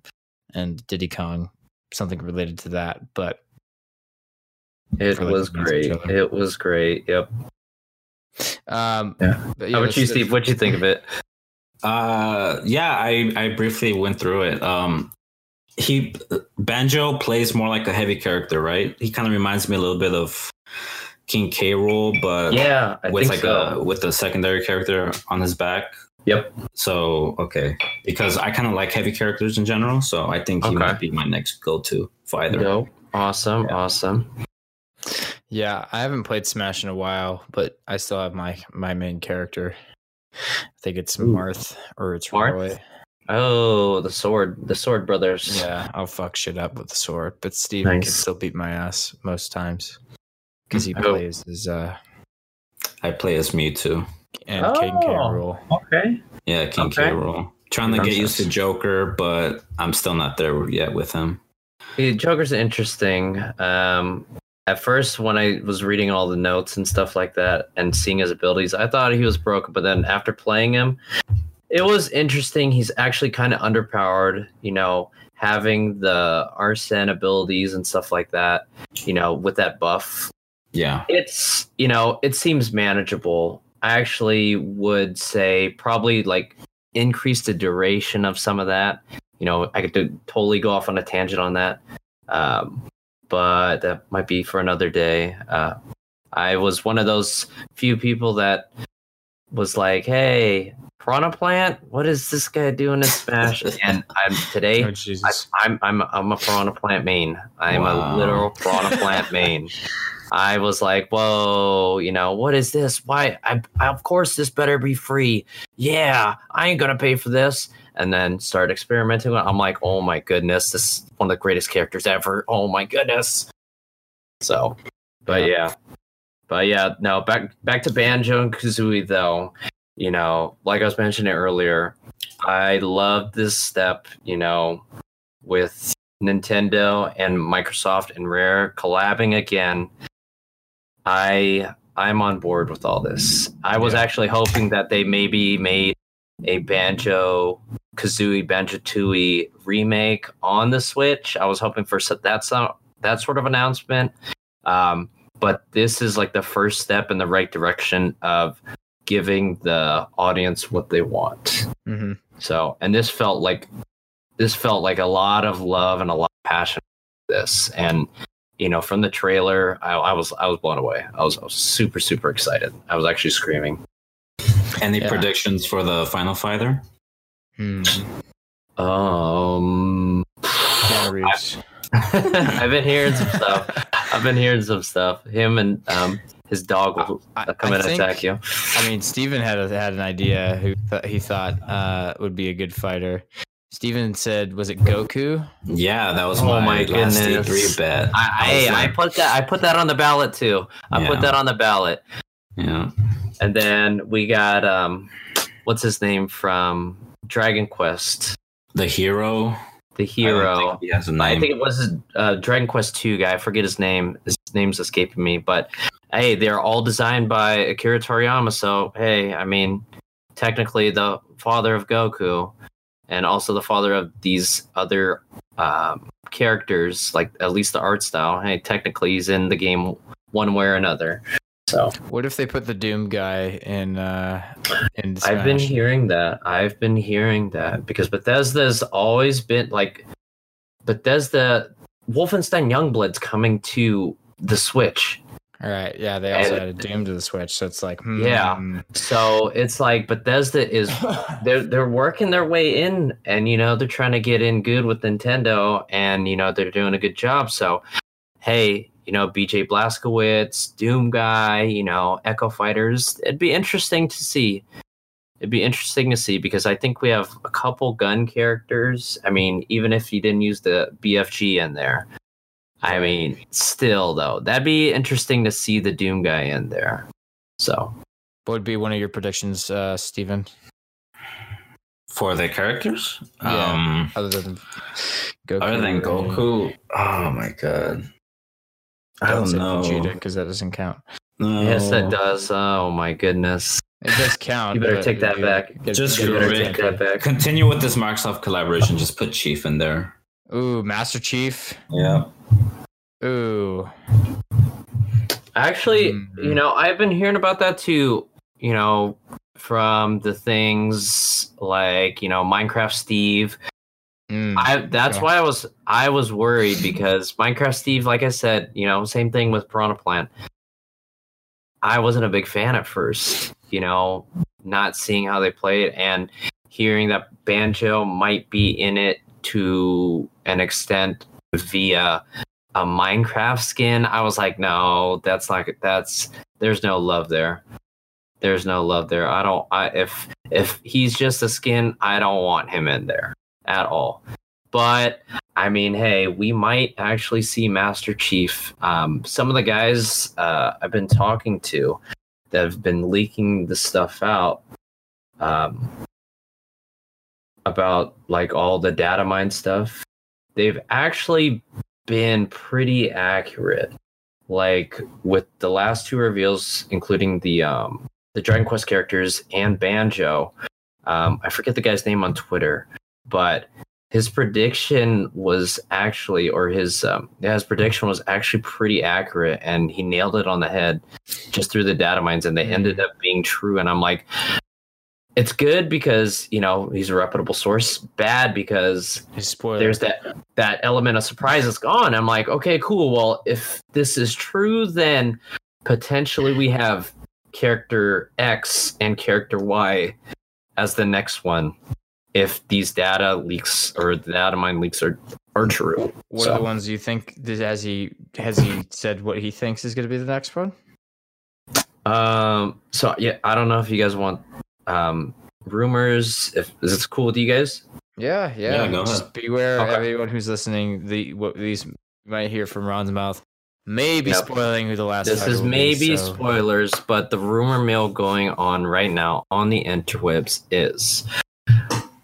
and Diddy Kong, something related to that. But It like, was great. It was great. Yep. um, Yeah. but How about you, Steve? What'd you think of it? Uh, yeah, I I briefly went through it. Um, he Banjo plays more like a heavy character, right? He kind of reminds me a little bit of King K. Rool, but Yeah, I with think like so. a with a secondary character on his back. Yep. So okay, because I kind of like heavy characters in general, so I think he Okay. might be my next go-to for either. Dope. Awesome. Yeah. Awesome. Yeah, I haven't played Smash in a while, but I still have my my main character. I think it's Ooh. Marth or it's Marth? Roy. Oh, the sword, the sword brothers. Yeah, I'll fuck shit up with the sword, but Steven can still beat my ass most times because he Oh. plays as uh I play as Mewtwo. And King K. Oh. Rool. Okay. Yeah, King Okay. K. Rool. Trying to get used to Joker, but I'm still not there yet with him. The Joker's interesting. Um, at first, when I was reading all the notes and stuff like that, and seeing his abilities, I thought he was broken. But then after playing him, it was interesting. He's actually kind of underpowered, you know, having the Arsene abilities and stuff like that, you know, with that buff. Yeah. It's, you know, it seems manageable. I actually would say probably like increase the duration of some of that. You know, I could do, totally go off on a tangent on that. Um, but that might be for another day. Uh, I was one of those few people that was like, "Hey, Piranha Plant, what is this guy doing in Smash?" and I'm today. Oh I, Jesus! I'm I'm I'm a Piranha Plant main. I'm Wow. a literal Piranha Plant main. I was like, "Whoa, you know what is this? Why? I, I of course this better be free. Yeah, I ain't gonna pay for this." And then start experimenting. with. I'm like, "Oh my goodness, this is one of the greatest characters ever. Oh my goodness." So, but Yeah. yeah, but yeah, no. Back back to Banjo and Kazooie though. You know, like I was mentioning earlier, I love this step. You know, with Nintendo and Microsoft and Rare collabing again. I I'm on board with all this. I was Yeah. actually hoping that they maybe made a Banjo Kazooie Banjo Tooie remake on the Switch. I was hoping for that some that sort of announcement. Um, but this is like the first step in the right direction of giving the audience what they want. hmm So, and this felt like this felt like a lot of love and a lot of passion for this. And you know, from the trailer, I, I was I was blown away. I was, I was super super excited. I was actually screaming. Any Yeah. predictions for the final fighter? Hmm. Um, Keanu Reeves. I've been hearing some stuff. I've been hearing some stuff. Him and um his dog will I- come I and think- attack you. I mean, Steven had a, had an idea who th- he thought uh, would be a good fighter. Steven said, "Was it Goku?" Yeah, that was Oh my, my last. E3 bet. I, I, hey, I put that I put that on the ballot too. I Yeah. put that on the ballot. yeah. And then we got um what's his name from Dragon Quest? The hero. The I hero. think he has a name. I think it was uh, Dragon Quest 2 guy. I forget his name. His name's escaping me, but hey, they're all designed by Akira Toriyama, so hey, I mean, technically the father of Goku and also the father of these other um, characters, like at least the art style. Hey, technically he's in the game one way or another. So What if they put the Doom guy in? Uh, in I've been hearing that. I've been hearing that because Bethesda's always been like Bethesda Wolfenstein Youngblood's coming to the Switch. All right, yeah, they also And- had a Doom to the Switch, so it's like, hmm. Yeah. So it's like Bethesda is they're they're working their way in and you know they're trying to get in good with Nintendo and you know they're doing a good job. So hey, you know, BJ Blazkowicz, Doom guy, you know, Echo Fighters, it'd be interesting to see. It'd be interesting to see because I think we have a couple gun characters. I mean, even if you didn't use the BFG in there. I mean, still though, that'd be interesting to see the Doom guy in there. So What would be one of your predictions, uh, Steven? For the characters? Yeah. Um, Other than Goku, other than or- Goku? Oh my god. I don't say know. Vegeta because that doesn't count. No. Yes, that does. Oh my goodness. It does count. You better take that back. get- Just get You better take that back. Continue with this Microsoft collaboration. Just put Chief in there. Ooh, Master Chief. Yeah. Ooh, Actually, Mhm. you know, I've been hearing about that too. You know, from the things like you know Minecraft Steve. Mm. I that's Yeah. why I was I was worried because Minecraft Steve, like I said, you know, same thing with Piranha Plant. I wasn't a big fan at first, you know, not seeing how they played and hearing that Banjo might be in it to an extent via a Minecraft skin. I was like, no, that's not that's there's no love there. There's no love there. I don't I if if he's just a skin, I don't want him in there at all. But I mean, hey, we might actually see Master Chief. Um, some of the guys uh, I've been talking to that have been leaking the stuff out um, about like all the data mine stuff, they've actually been pretty accurate. Like with the last two reveals, including the um, the Dragon Quest characters and Banjo, Um, I forget the guy's name on Twitter, but his prediction was actually, or his um, yeah, his prediction was actually pretty accurate, and he nailed it on the head just through the data mines, and they Mm. ended up being true. And I'm like, it's good because you know he's a reputable source. Bad because there's that that element of surprise is gone. I'm like, okay, cool. Well, if this is true, then potentially we have character X and character Y as the next one. If these data leaks or the data mine leaks are are true, what so- are the ones you think? Does, has he has he said what he thinks is going to be the next one? um, so yeah, I don't know if you guys want um rumors. If is this cool with you guys? Yeah, yeah. Yeah, go Just beware, Okay. everyone who's listening. The what these you might hear from Ron's mouth Maybe Yep. spoiling who the last. This is will be, maybe so- spoilers, but the rumor mill going on right now on the interwebs is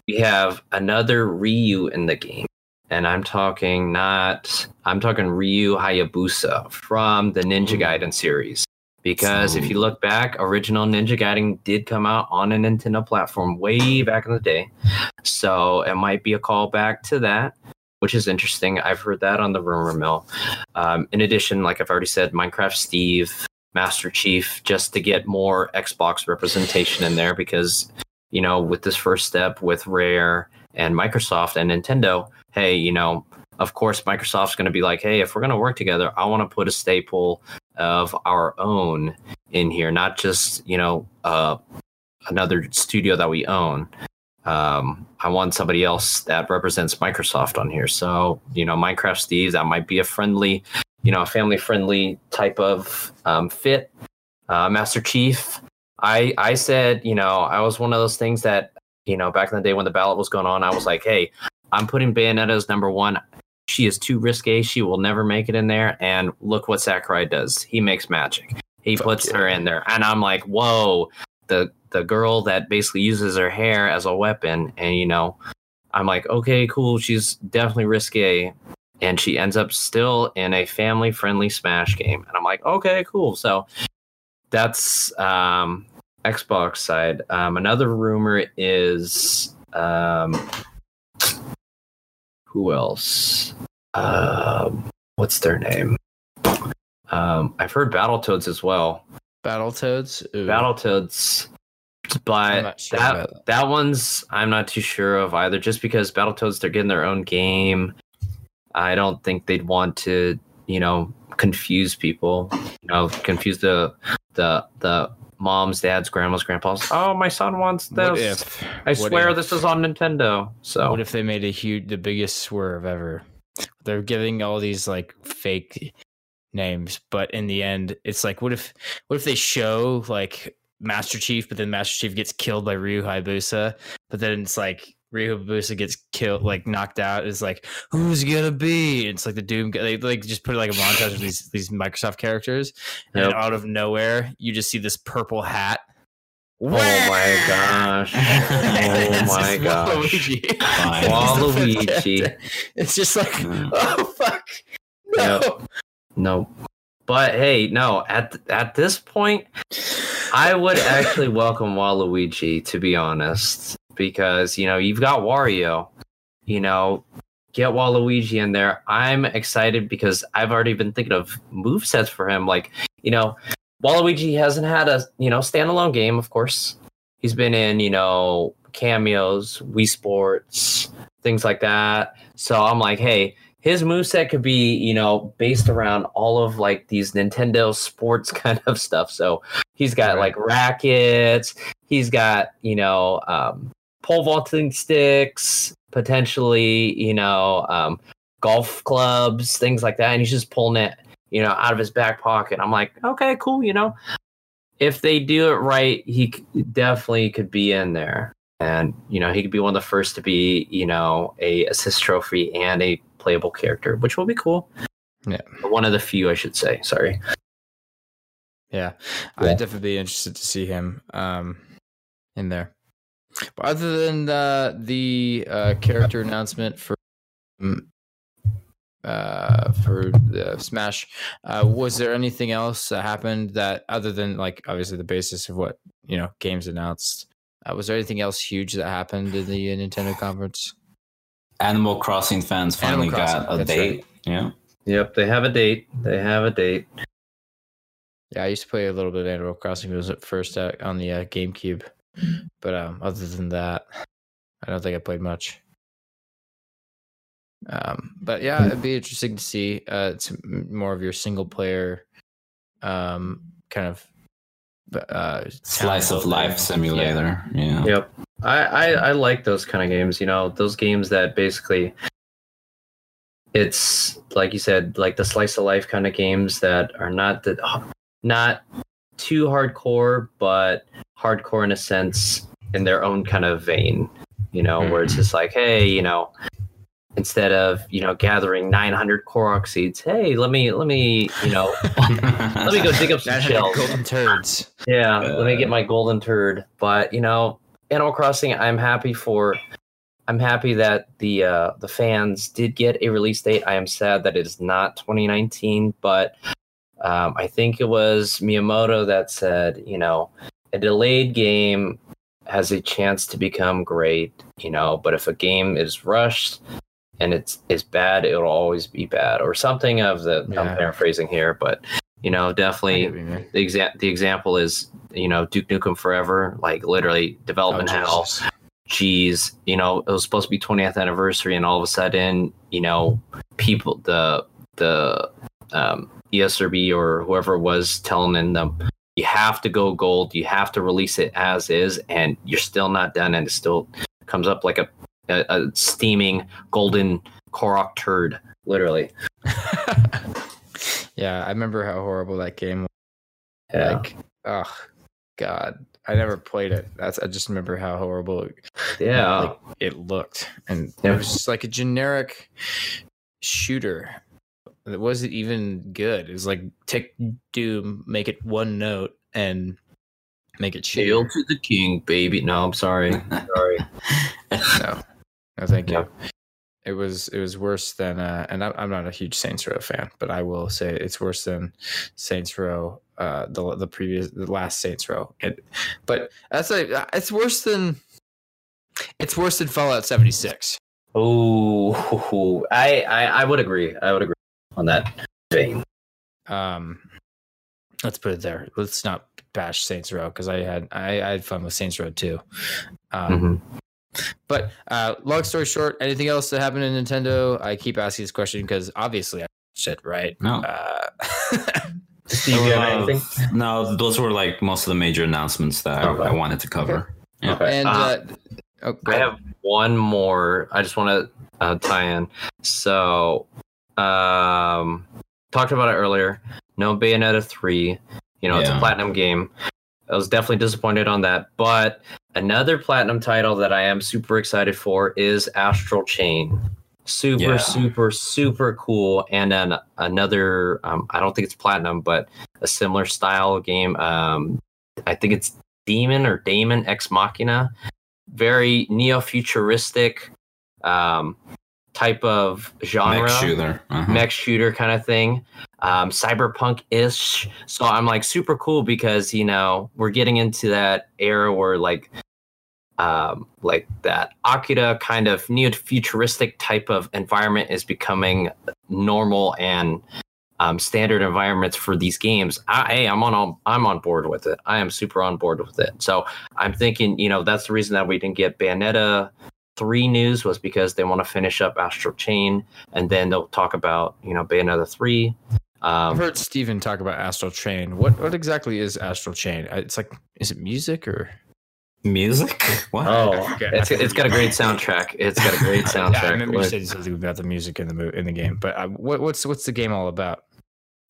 we have another Ryu in the game. And I'm talking not I'm talking Ryu Hayabusa from the Ninja Gaiden series. Because if you look back, original Ninja Gaiden did come out on a Nintendo platform way back in the day. So it might be a callback to that, which is interesting. I've heard that on the rumor mill. Um, in addition, like I've already said, Minecraft Steve, Master Chief, just to get more Xbox representation in there because, you know, with this first step with Rare and Microsoft and Nintendo, hey, you know, of course, Microsoft's going to be like, hey, if we're going to work together, I want to put a staple of our own in here, not just, you know, uh, another studio that we own. Um, I want somebody else that represents Microsoft on here. So, you know, Minecraft Steve, that might be a friendly, you know, a family friendly type of um, fit. Uh, Master Chief, I I said, you know, I was one of those things that, you know, back in the day when the ballot was going on, I was like, hey, I'm putting Bayonetta as number one. She is too risque. She will never make it in there. And look what Sakurai does. He makes magic. He Fuck puts yeah. her in there. And I'm like, whoa, the the girl that basically uses her hair as a weapon. And you know, I'm like, okay, cool. She's definitely risque. And she ends up still in a family friendly Smash game. And I'm like, okay, cool. So that's um Xbox side. Um, another rumor is um, who else? Um, what's their name? Um, I've heard Battletoads as well. Battletoads. Ooh, Battletoads, but sure that about that one's I'm not too sure of either. Just because Battletoads they're getting their own game, I don't think they'd want to, you know, confuse people. You know, confuse the the the moms, dads, grandmas, grandpas. Oh, my son wants What this. if? I what swear if- this is on Nintendo. So What if they made a huge, the biggest swerve ever? They're giving all these like fake names, but in the end, it's like, what if, what if they show like Master Chief, but then Master Chief gets killed by Ryu Hayabusa, but then it's like Hayabusa gets killed, like knocked out. It's like, who's gonna be? It's like the Doom. They like just put like a montage of these these Microsoft characters, and out of nowhere, you just see this purple hat. Oh my gosh. Oh my gosh. Waluigi. Waluigi. It's just like, Mm. oh fuck, no. Yep. No. But hey, no, at at this point, I would actually welcome Waluigi to be honest, because you know you've got Wario, you know, get Waluigi in there. I'm excited because I've already been thinking of move sets for him. Like, you know, Waluigi hasn't had a you know standalone game, of course. He's been in you know cameos, Wii Sports, things like that. So I'm like, hey, his moveset could be, you know, based around all of like these Nintendo sports kind of stuff. So he's got Right. like rackets, he's got, you know, um, pole vaulting sticks, potentially, you know, um, golf clubs, things like that. And he's just pulling it, you know, out of his back pocket. I'm like, okay, cool, you know. If they do it right, he definitely could be in there and you know he could be one of the first to be you know a assist trophy and a playable character which will be cool Yeah. One of the few i should say sorry Yeah, Yeah. I'd definitely be interested to see him um, in there. But other than uh, the uh, character announcement for um, uh, for uh, Smash, uh, was there anything else that happened that other than like obviously the basis of what you know games announced? Uh, was there anything else huge that happened in the uh, Nintendo conference? Animal Crossing fans finally Animal Crossing, got a that's date. right. Yeah. Yep, they have a date. They have a date. Yeah, I used to play a little bit of Animal Crossing. It was at first uh, on the uh, GameCube, but um, other than that, I don't think I played much. Um, but yeah, it'd be interesting to see. Uh, it's more of your single player, um, kind of uh, Slice of life building. simulator. Yeah. Yep. I, I, I like those kind of games, you know, those games that basically it's like you said, like the slice of life kind of games that are not the not too hardcore, but hardcore in a sense in their own kind of vein, you know, where it's just like, hey, you know, instead of you know gathering 900 Korok seeds, hey, let me let me you know let me go dig up some shells. golden turds. Yeah, let me get my golden turd. But you know, Animal Crossing, I'm happy for. I'm happy that the uh, the fans did get a release date. I am sad that it is not 2019, but um, I think it was Miyamoto that said, you know, a delayed game has a chance to become great, you know, but if a game is rushed and it's is bad, it'll always be bad, or something of the. Yeah. I'm paraphrasing here, but you know, definitely you the exa- the example is you know Duke Nukem Forever, like literally development Oh, hell. Geez, you know it was supposed to be 20th anniversary, and all of a sudden, you know, people the the um, ESRB or whoever was telling them you have to go gold, you have to release it as is, and you're still not done, and it still comes up like a a, a steaming golden Korok turd, literally. yeah, I remember how horrible that game was. Yeah. Like, oh god, I never played it. That's I just remember how horrible it, yeah. like, it looked, and it was just like a generic shooter. It wasn't even good. It was like take Doom, make it one note, and make it Hail to the king, baby. No, I'm sorry. Sorry. No, no, thank you. It was it was worse than uh, and I'm I'm not a huge Saints Row fan, but I will say it's worse than Saints Row, uh, the the previous the last Saints Row. It, but that's like it's worse than it's worse than Fallout 76. Oh, I, I I would agree. I would agree on that vein. Um, let's put it there. Let's not bash Saints Row because I had I, I had fun with Saints Row too. Um, Mhm. But uh, long story short, anything else that happened in Nintendo? I keep asking this question because obviously I shit right. No. Uh, Steve, you have Uh, anything? No, those were like most of the major announcements that I, Okay. I wanted to cover. Yeah. Okay. and Uh, uh, oh, I have one more. I just want to uh, tie in. So, um, talked about it earlier. No Bayonetta three. You know, it's a platinum game. I was definitely disappointed on that. But another platinum title that I am super excited for is Astral Chain. Super, Yeah. super, super cool. And then another, um, I don't think it's platinum, but a similar style game. Um, I think it's Demon or Damon Ex Machina. Very neo futuristic um, type of genre. Mech shooter. Uh-huh. mech shooter kind of thing. Um cyberpunk ish. So i'm like super cool because you know we're getting into that era where like um like that akira kind of neo futuristic type of environment is becoming normal and um, standard environments for these games. I, hey i'm on i'm on board with it. I am super on board with it. So i'm thinking you know that's the reason that we didn't get bayonetta 3 news was because they want to finish up astral chain and then they'll talk about you know Bayonetta three. I've Um, heard Steven talk about Astral Chain. What what exactly is Astral Chain? Uh, It's like is it music or Music? What? oh, Okay. it's it's got a great soundtrack. It's got a great Yeah, I soundtrack. remember you said something about the music in the mo- in the game, but uh, what, what's what's the game all about?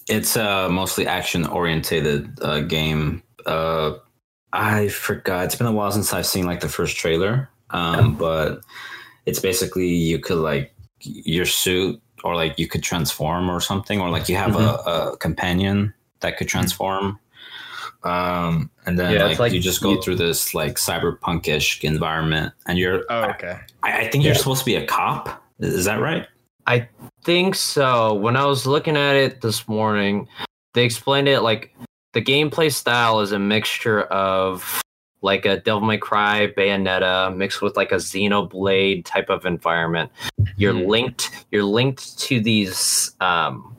It's a mostly action orientated uh, game. Uh, I forgot. It's been a while since I've seen like the first trailer. Um, but it's basically you could like your suit or like you could transform or something, or like you have a, a companion that could transform. Um, and then Yeah, like, like you just go you- through this like cyberpunkish environment, and you're. Oh, okay. I, I think you're supposed to be a cop. Is that right? I think so. When I was looking at it this morning, they explained it like the gameplay style is a mixture of like a Devil May Cry Bayonetta mixed with like a Xenoblade type of environment. You're Hmm. linked. You're linked to these um,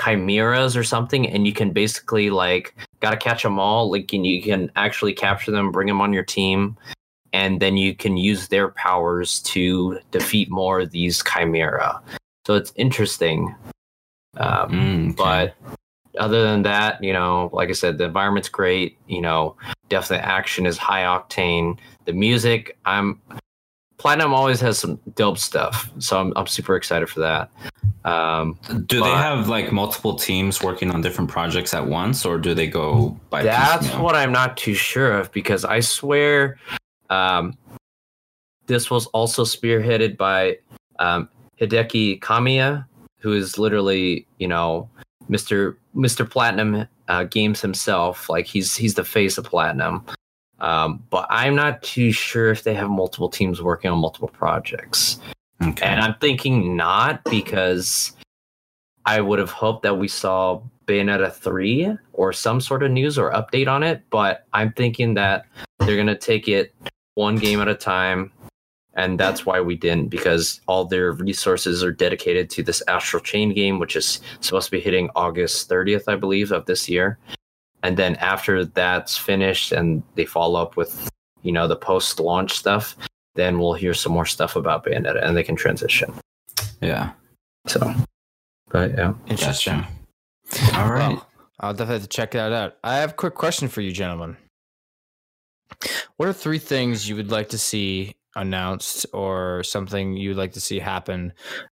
chimeras or something, and you can basically like gotta catch them all. Like, and you can actually capture them, bring them on your team, and then you can use their powers to defeat more of these chimera. So it's interesting. Um, Mm, okay. but other than that, you know, like I said, the environment's great. You know, definitely action is high octane. The music, I'm Platinum always has some dope stuff, so I'm I'm super excited for that. Um, do they have like multiple teams working on different projects at once, or do they go by? That's piecemeal? what I'm not too sure of because I swear um, this was also spearheaded by um, Hideki Kamiya, who is literally, you know, Mr. Mr. Platinum uh, Games himself. Like he's he's the face of Platinum. Um, but I'm not too sure if they have multiple teams working on multiple projects. Okay. And I'm thinking not because I would have hoped that we saw Bayonetta 3 or some sort of news or update on it. But I'm thinking that they're going to take it one game at a time. And that's why we didn't, because all their resources are dedicated to this Astral Chain game, which is supposed to be hitting August 30th, I believe, of this year. And then after that's finished and they follow up with, you know, the post launch stuff, then we'll hear some more stuff about Bayonetta and they can transition. yeah. So, but yeah. Interesting. Gotcha. All right. Well, I'll definitely have to check that out. I have a quick question for you, gentlemen. What are three things you would like to see announced or something you'd like to see happen,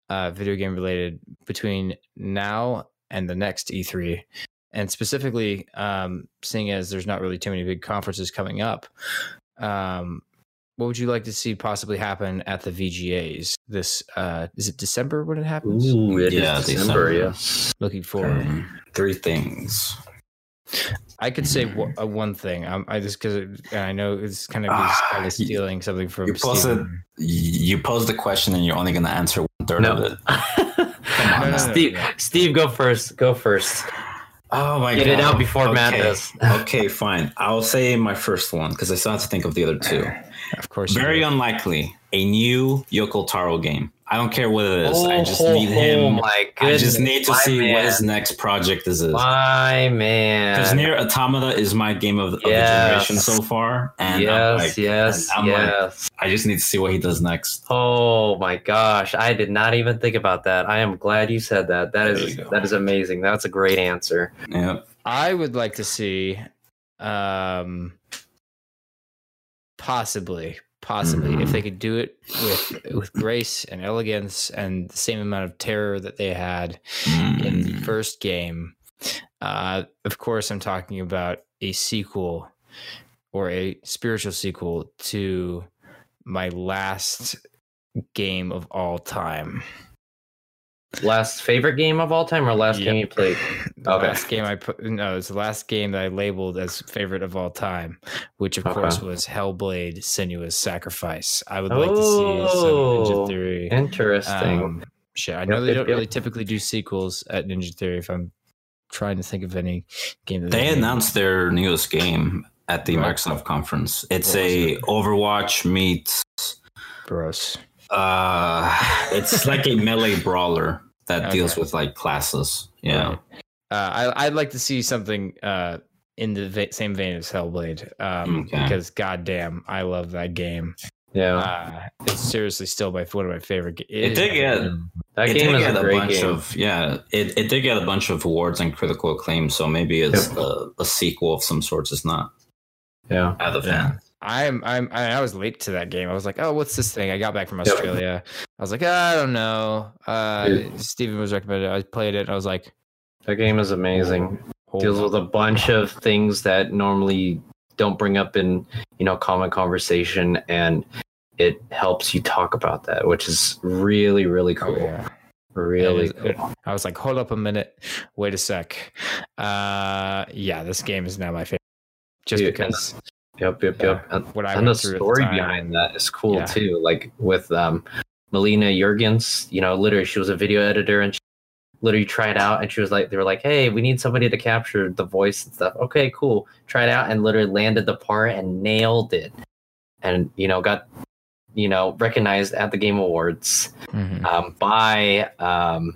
uh, video game related, between now and the next E3? And specifically, um, seeing as there's not really too many big conferences coming up, um, what would you like to see possibly happen at the VGAs? This uh, is it December when it happens? Ooh, it is Yeah, December, December. yes. Looking forward. Um, three things. I could say w- uh, one thing. Um, I just because I know it's kind of Ah, kind of you- stealing something from you posted- Steven. You posed the question and you're only going to answer one third No. of it. No, no, no, Steve, no. Steve, go first. Go first. Oh my Get god! it out before Matt okay. does. okay, fine. I'll say my first one because I still have to think of the other two. Of course, Very unlikely. A new Yoko Taro game. I don't care what it is. I just Oh, need oh, him. my I just need to my see man. what his next project is. My man. Because. Nier Automata is my game of, of the generation so far, and yes, I'm like, yes, and I'm like, yes. I just need to see what he does next. Oh my gosh, I did not even think about that. I am glad you said that. That There is you go. that is amazing. That's a great answer. Yeah. I would like to see, um, possibly, possibly, if Mhm. they could do it with with grace and elegance and the same amount of terror that they had in the Mm. first game. Uh, of course, I'm talking about a sequel or a spiritual sequel to my last game of all time. Last favorite game of all time or last Yep. game you played? The Okay. last game I put no, it's the last game that I labeled as favorite of all time, which of Okay. course was Hellblade: Senua's Sacrifice. I would like to see some Oh, Ninja Theory. Interesting. Um, shit, I know Yep, they yep, don't yep. really typically do sequels at Ninja Theory. If I'm trying to think of any game that They made. announced their newest game at the Right. Microsoft conference. It's a it? Overwatch meets gross. Uh it's like a melee brawler that deals with like classes. Yeah. Right. Uh, I, I'd like to see something uh, in the va- same vein as Hellblade, um, Okay. because goddamn, I love that game. yeah. Uh, it's seriously still my one of my favorite. Ga- It did get that it game did is a a great bunch game. of yeah, it, it did get a bunch of awards and critical acclaim, so maybe it's a, a sequel of some sorts. It's not yeah. out of the Yeah. fan. I'm I'm I I was late to that game. I was like, oh, what's this thing? I got back from Australia. I was like, I don't know. Uh. Steven was recommended. I played it. and I was like, That game is amazing. hold Deals with a bunch of things that normally don't bring up in, you know, common conversation and it helps you talk about that, which is really, really Oh, cool. yeah. Really It cool. I was like, hold up a minute. Wait a sec. Uh, yeah, this game is now my favorite. Just Yeah, because Yep, yep, yeah, yep. And, what I and the went through at story time behind that is cool Yeah. too. Like with um Melina Juergens, you know, literally she was a video editor and she literally tried out, and she was like, they were like, "Hey, we need somebody to capture the voice and stuff." Okay, cool. Tried out, and literally landed the part and nailed it, and you know got you know recognized at the Game Awards Mhm. um, by um,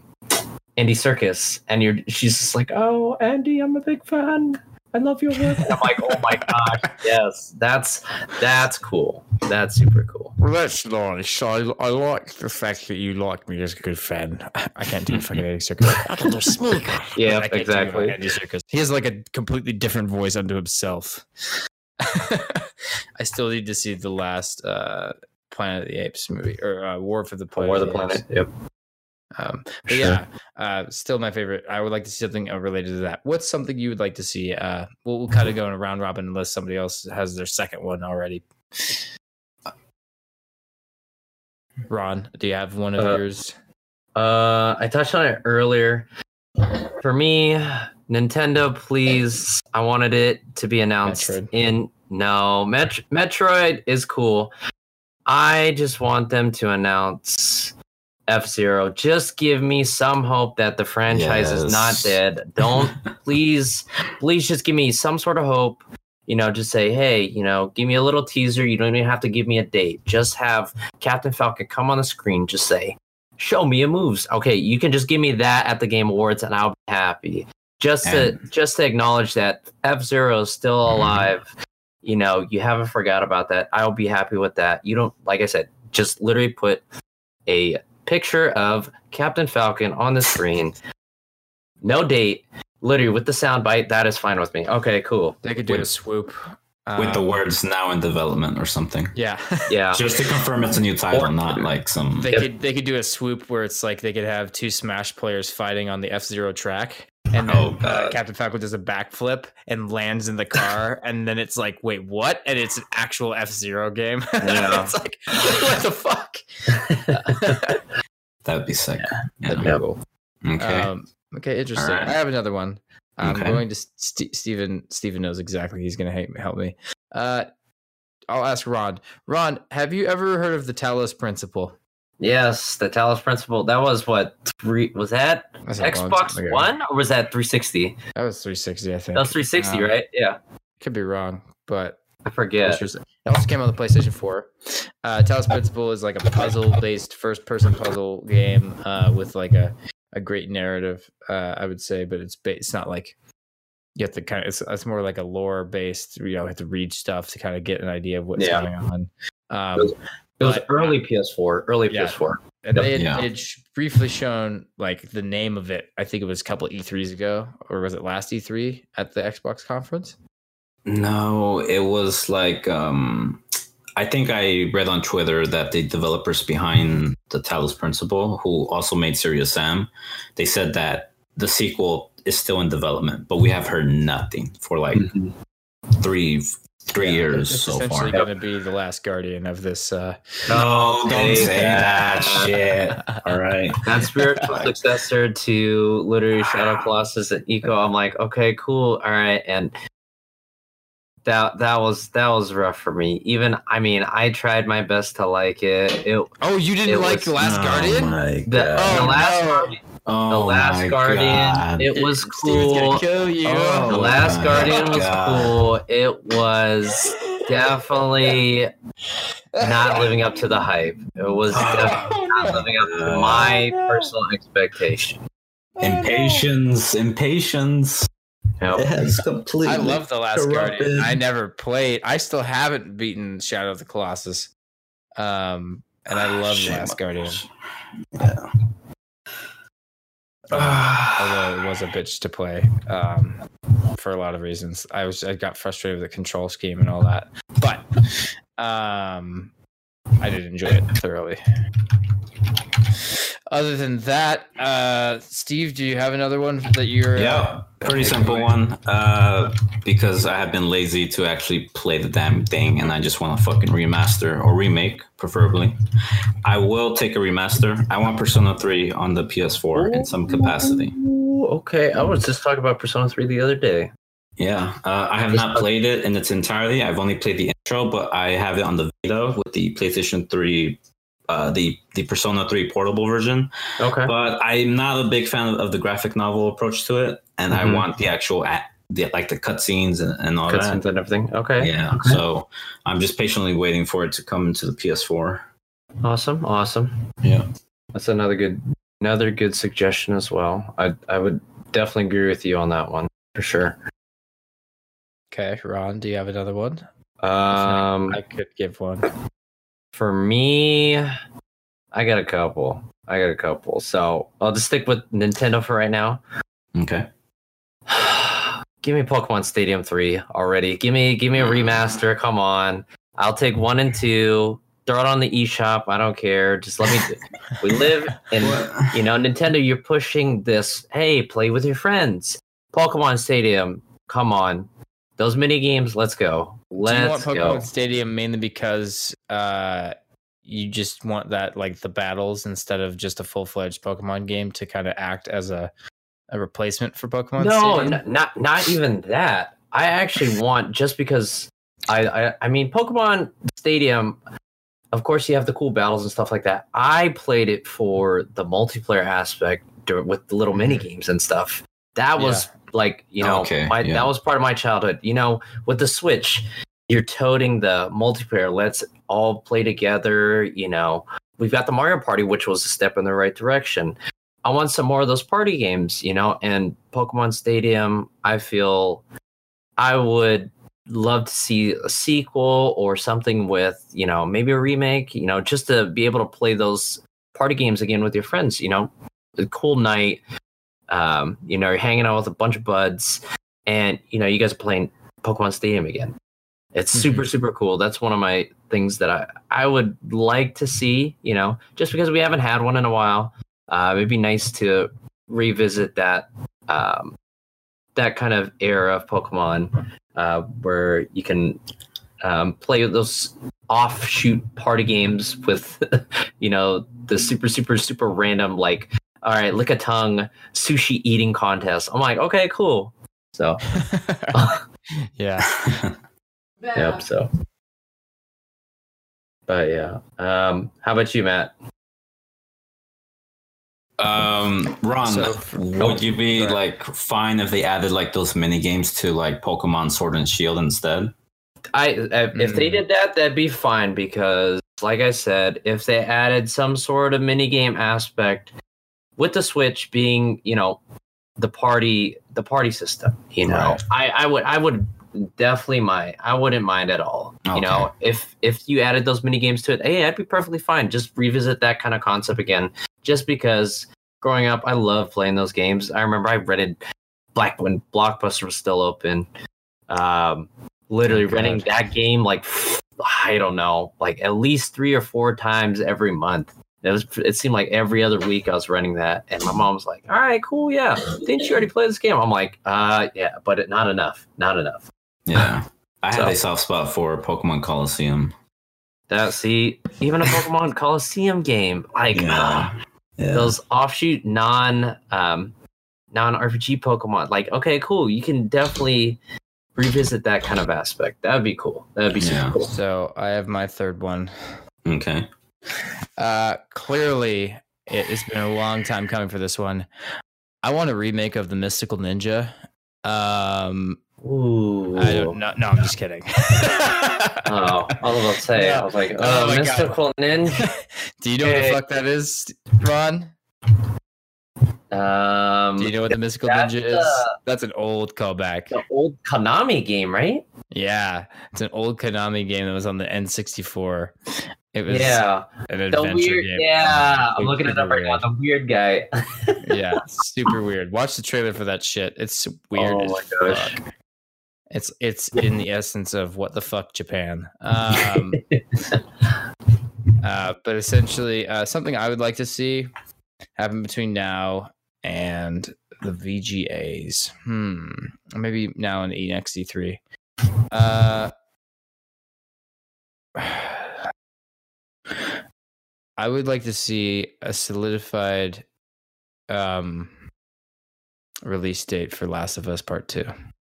Andy Serkis, and you're she's just like, "Oh, Andy, I'm a big fan. I love your work." I'm like, "Oh my gosh, yes, that's that's cool. That's super cool." Well, that's nice. I, I like the fact that you like me as a good fan. I can't do fucking Andy Serkis. I can do Smeagol. Yeah, I can't exactly. Andy Serkis. He has like a completely different voice unto himself. I still need to see the last uh, Planet of the Apes movie or uh, War for the Planet. War of the Apes. planet. Yep. Um, but Sure. yeah, uh, still my favorite. I would like to see something uh, related to that. What's something you would like to see? Uh, we'll, we'll kind of go in a round robin unless somebody else has their second one already. Ron, do you have one of Uh, yours? Uh, I touched on it earlier. For me, Nintendo, please. I wanted it to be announced Metroid. in no Met- Metroid is cool. I just want them to announce F Zero. Just give me some hope that the franchise is not dead. Don't please, please just give me some sort of hope. You know, just say, hey, you know, give me a little teaser. You don't even have to give me a date. Just have Captain Falcon come on the screen. Just say, show me your moves. Okay, you can just give me that at the Game Awards, and I'll be happy. Just to just to acknowledge that F Zero is still Mhm. alive. You know, you haven't forgot about that. I'll be happy with that. You don't, like I said, just literally put a picture of Captain Falcon on the screen. No date, literally with the sound bite. That is fine with me. Okay, cool. They could do a with- swoop with the Um, words now in development or something. Yeah, Yeah, Just to confirm it's a new title, or, not like some. they Yep. could they could do a swoop where it's like they could have two Smash players fighting on the F Zero track, and then Oh, uh, Captain Falcon does a backflip and lands in the car, and then it's like, wait, what? And it's an actual F Zero game. Yeah. it's like, what the fuck? That would be sick. That'd be cool. Okay. Um, okay, interesting. Alright. I have another one. I'm Okay. going to St- Steven. Steven knows exactly. He's going to help me. Uh, I'll ask Ron. Ron, have you ever heard of the Talos Principle? Yes, the Talos Principle. That was what three? Was that That's Xbox. One or was that 360? That was 360, I think. That was 360, Um, right? Yeah, Could be wrong, but I forget. It also came on the PlayStation 4. Uh, Talos Principle is like a puzzle-based first-person puzzle game uh, with like a, a great narrative, uh, I would say, but it's ba- it's not like you have to kind of it's, it's more like a lore-based. You know, you have to read stuff to kind of get an idea of what's Yeah. going on. Um, It was- but- early PS4. Early Yeah. PS4. and Yep. they had, Yeah. it had sh- briefly shown like the name of it. I think it was a couple E3s ago, or was it last E3 at the Xbox conference? No, it was like um I think I read on Twitter that the developers behind the Talos Principle, who also made Serious Sam, they said that the sequel is still in development, but we have heard nothing for like Mhm. three three Yeah, years it's so essentially far. going to be the last guardian of this. Uh, No, don't say that shit. All right. That spiritual successor to literally Shadow Colossus and Ico. I'm like, okay, cool, all right, and that that was that was rough for me. Even I mean, I tried my best to like it. It Oh, you didn't It like was- The Last Oh Guardian? my the, God. the last no. Guardian, Oh the last my Guardian, God. it was Steven's gonna cool. kill you. Oh, The last my Guardian was cool. It was definitely not living up to the hype. It was definitely not living up to my personal expectation. impatience, impatience. Yep. It has completely. I love The Last Guardian. I never played. I still haven't beaten Shadow of the Colossus. Um, and I love The Last Guardian. Yeah. although it was a bitch to play um, for a lot of reasons. I was I got frustrated with the control scheme and all that, but um, I did enjoy it thoroughly. Other than that, uh, Steve, do you have another one that you're? uh, Yeah, pretty simple one. Uh, because I have been lazy to actually play the damn thing, and I just want to fucking remaster or remake, preferably. I will take a remaster. I want Persona 3 on the PS4 in some capacity. Okay, I was just talking about Persona 3 the other day. Yeah, uh, I have not played it in its entirety. I've only played the intro, but I have it on the Vita with the PlayStation 3 uh, the the Persona Three portable version, Okay. but I'm not a big fan of, of the graphic novel approach to it, and I Mhm. want the actual a the like the cutscenes and, and all Cutscenes that. and everything. Okay. Yeah, so I'm just patiently waiting for it to come into the PS4. Awesome. Awesome. Yeah. That's another good another good suggestion as well. I I would definitely agree with you on that one for sure. Okay, Ron, do you have another one? Um I could give one. For me I got a couple. I got a couple. So I'll just stick with Nintendo for right now. Okay. give me Pokemon Stadium 3 already. Give me give me a remaster. Come on. I'll take one and two. Throw it on the eShop. I don't care. Just let me we live in you know, Nintendo, you're pushing this, hey, play with your friends. Pokemon Stadium, come on. Those mini games, let's go. Let's do you want Pokemon go. Stadium mainly because uh, you just want that like the battles instead of just a full fledged Pokemon game to kind of act as a a replacement for Pokemon No, Stadium? n- not not even that. I actually want just because I, I I mean Pokemon Stadium. Of course, you have the cool battles and stuff like that. I played it for the multiplayer aspect with the little mini games and stuff. That was like you know Okay, my, yeah. that was part of my childhood. You know, with the Switch, you're toting the multiplayer. Let's all play together. You know, we've got the Mario Party, which was a step in the right direction. I want some more of those party games, you know, and Pokemon Stadium, I feel I would love to see a sequel or something with, you know, maybe a remake, you know, just to be able to play those party games again with your friends, you know, a cool night. Um, you know, you're hanging out with a bunch of buds and, you know, you guys are playing Pokemon Stadium again. It's super, super cool. That's one of my things that I, I would like to see, you know, just because we haven't had one in a while. Uh, it'd be nice to revisit that um, that kind of era of Pokemon uh, where you can um, play those offshoot party games with, you know, the super, super, super random like, all right, Lickitung sushi eating contest. I'm like, okay, cool. So, yeah. yep. So, but yeah. Um, how about you, Matt? Um, Ron, So- would you be Go like fine if they added like those mini games to like Pokemon Sword and Shield instead? I if if they Mm. did that, that'd be fine because, like I said, if they added some sort of mini game aspect with the Switch being, you know, the party the party system, you know, Right. I I would I would definitely my I wouldn't mind at all. You know, if if you added those mini games to it, hey, I'd be perfectly fine. Just revisit that kind of concept again, just because. Growing up, I love playing those games. I remember I rented Black when Blockbuster was still open. Um, literally Oh, renting that game like I don't know, like at least three or four times every month. It was it seemed like every other week I was running that, and my mom was like, "All right, cool, yeah. Didn't you already play this game?" I'm like, "Uh, yeah, but it, not enough, not enough." Yeah. I had So- a soft spot for Pokemon Colosseum. That see, even a Pokemon Colosseum game, like ah, Yeah. those offshoot non um non RPG Pokemon, like okay, cool, you can definitely revisit that kind of aspect. That would be cool. That would be super Yeah. cool. So I have my third one. Okay. Uh, clearly, it has been a long time coming for this one. I want a remake of the Mystical Ninja. Um, Ooh. I don't know. No, I'm just kidding. Oh, I was about to say, I was like, Oh oh, my God. mystical ninja. Do you know what the fuck that is, Ron? Um, Do you know what the Mystical Ninja is? uh, That's an old callback. the old Konami game, right? Yeah, it's an old Konami game that was on the N64. It was yeah, an the adventure weird. game. Yeah, I'm looking it up right now. weird. The weird guy. yeah, super weird. Watch the trailer for that shit. It's weird Oh my gosh. fuck. It's it's in the essence of what the fuck Japan. Um, uh, but essentially, uh, something I would like to see happen between now and the VGAs. Hmm, maybe now in E EXE3. Uh, I would like to see a solidified um, release date for Last of Us Part Two.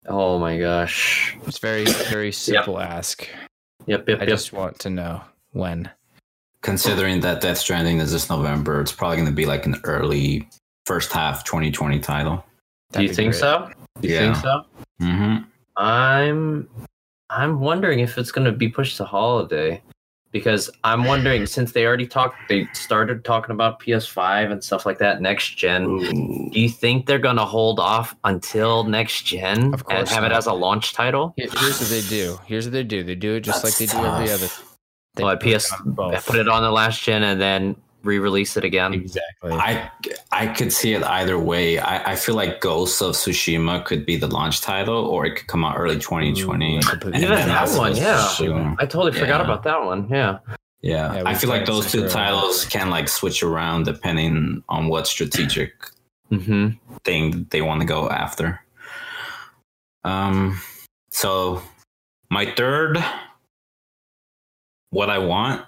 oh my gosh. It's very very simple ask. Yep, yep, I yep. just want to know when. considering that Death Stranding is this November, it's probably going to be like an early first half 2020 title. Do you That'd be think great. so? Do you Yeah. think so? hmm I'm I'm wondering if it's going to be pushed to holiday because I'm wondering since they already talked they started talking about PS5 and stuff like that next gen. Do you think they're going to hold off until next gen Of and course have it as a launch title? Here's what they do. Here's what they do. They do it just like That's they do every other. They Well, PS put it on the last gen and then re-release it again. exactly. I I could see it either way. I, I feel like Ghost of Tsushima could be the launch title, or it could come out early 2020. Ooh, completely And Even that also one, yeah. Tsushima. I totally forgot Yeah. about that one. Yeah. Yeah, Yeah, I feel like those two Sekiro. titles can like switch around depending on what strategic hmm thing they want to go after. Um, so my third, what I want,